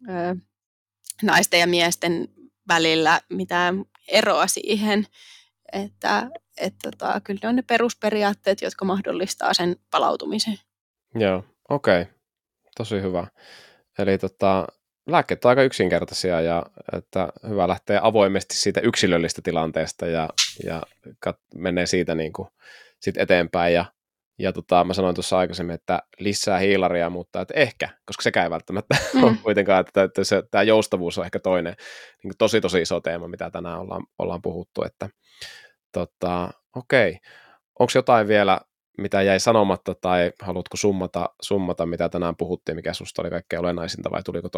Speaker 2: ö, naisten ja miesten välillä mitään eroa siihen, että et, tota, kyllä ne on ne perusperiaatteet, jotka mahdollistaa sen palautumisen.
Speaker 1: Joo, okei. Okay. Tosi hyvä. Eli tota, lääkkeet on aika yksinkertaisia ja että hyvä lähteä avoimesti siitä yksilöllistä tilanteesta ja, ja kat- menee siitä niin kuin, sit eteenpäin ja ja tota, mä sanoin tuossa aikaisemmin, että lisää hiilaria, mutta että ehkä, koska sekään ei välttämättä *laughs* mm. ole kuitenkaan, että, että se, tämä joustavuus on ehkä toinen niin tosi tosi iso teema, mitä tänään ollaan, ollaan puhuttu. Että, tota, okei, onko jotain vielä, mitä jäi sanomatta tai haluatko summata, summata mitä tänään puhuttiin, mikä susta oli kaikkein olennaisinta vai tuliko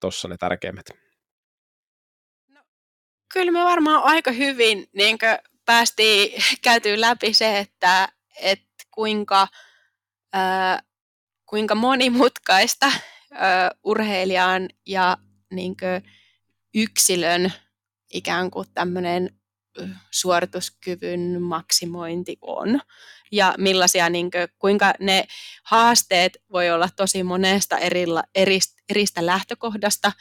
Speaker 1: tuossa ne tärkeimmät?
Speaker 2: No, kyllä me varmaan aika hyvin niin päästiin *laughs* käytyä läpi se, että, että kuinka, ää, kuinka monimutkaista ää, urheilijan ja niin yksilön ikään kuin tämmöinen suorituskyvyn maksimointi on ja millaisia, niin kuin, kuinka ne haasteet voi olla tosi monesta erillä, eristä, eristä lähtökohdasta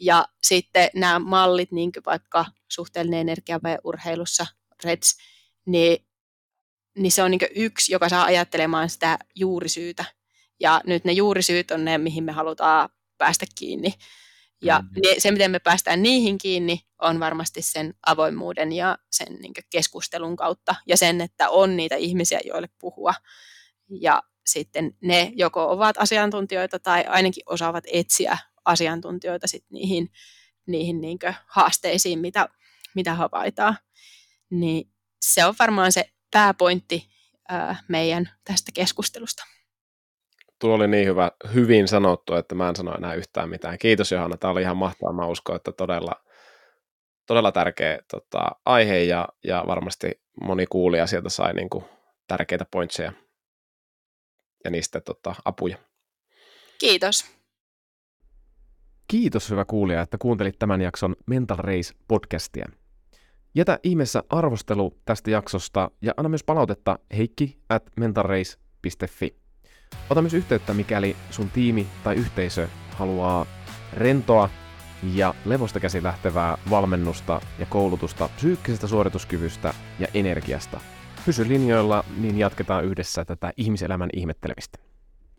Speaker 2: ja sitten nämä mallit, niin kuin vaikka suhteellinen energia urheilussa, REDS, niin niin se on niin yksi, joka saa ajattelemaan sitä juurisyytä. Ja nyt ne juurisyyt on ne, mihin me halutaan päästä kiinni. Ja mm-hmm. se, miten me päästään niihin kiinni, on varmasti sen avoimuuden ja sen niin keskustelun kautta. Ja sen, että on niitä ihmisiä, joille puhua. Ja sitten ne joko ovat asiantuntijoita tai ainakin osaavat etsiä asiantuntijoita sit niihin, niihin niin haasteisiin, mitä, mitä havaitaan. Niin se on varmaan se pääpointti ää, meidän tästä keskustelusta.
Speaker 1: Tuo oli niin hyvä, hyvin sanottu, että mä en sano enää yhtään mitään. Kiitos Johanna, tämä oli ihan mahtavaa. Mä uskon, että todella, todella tärkeä tota, aihe ja, ja varmasti moni kuulija sieltä sai niin kuin, tärkeitä pointseja ja niistä tota, apuja.
Speaker 2: Kiitos.
Speaker 3: Kiitos hyvä kuulija, että kuuntelit tämän jakson Mental Race podcastia. Jätä ihmeessä arvostelu tästä jaksosta ja anna myös palautetta heikki at mentalrace.fi. Ota myös yhteyttä, mikäli sun tiimi tai yhteisö haluaa rentoa ja levosta käsi lähtevää valmennusta ja koulutusta psyykkisestä suorituskyvystä ja energiasta. Pysy linjoilla, niin jatketaan yhdessä tätä ihmiselämän ihmettelemistä.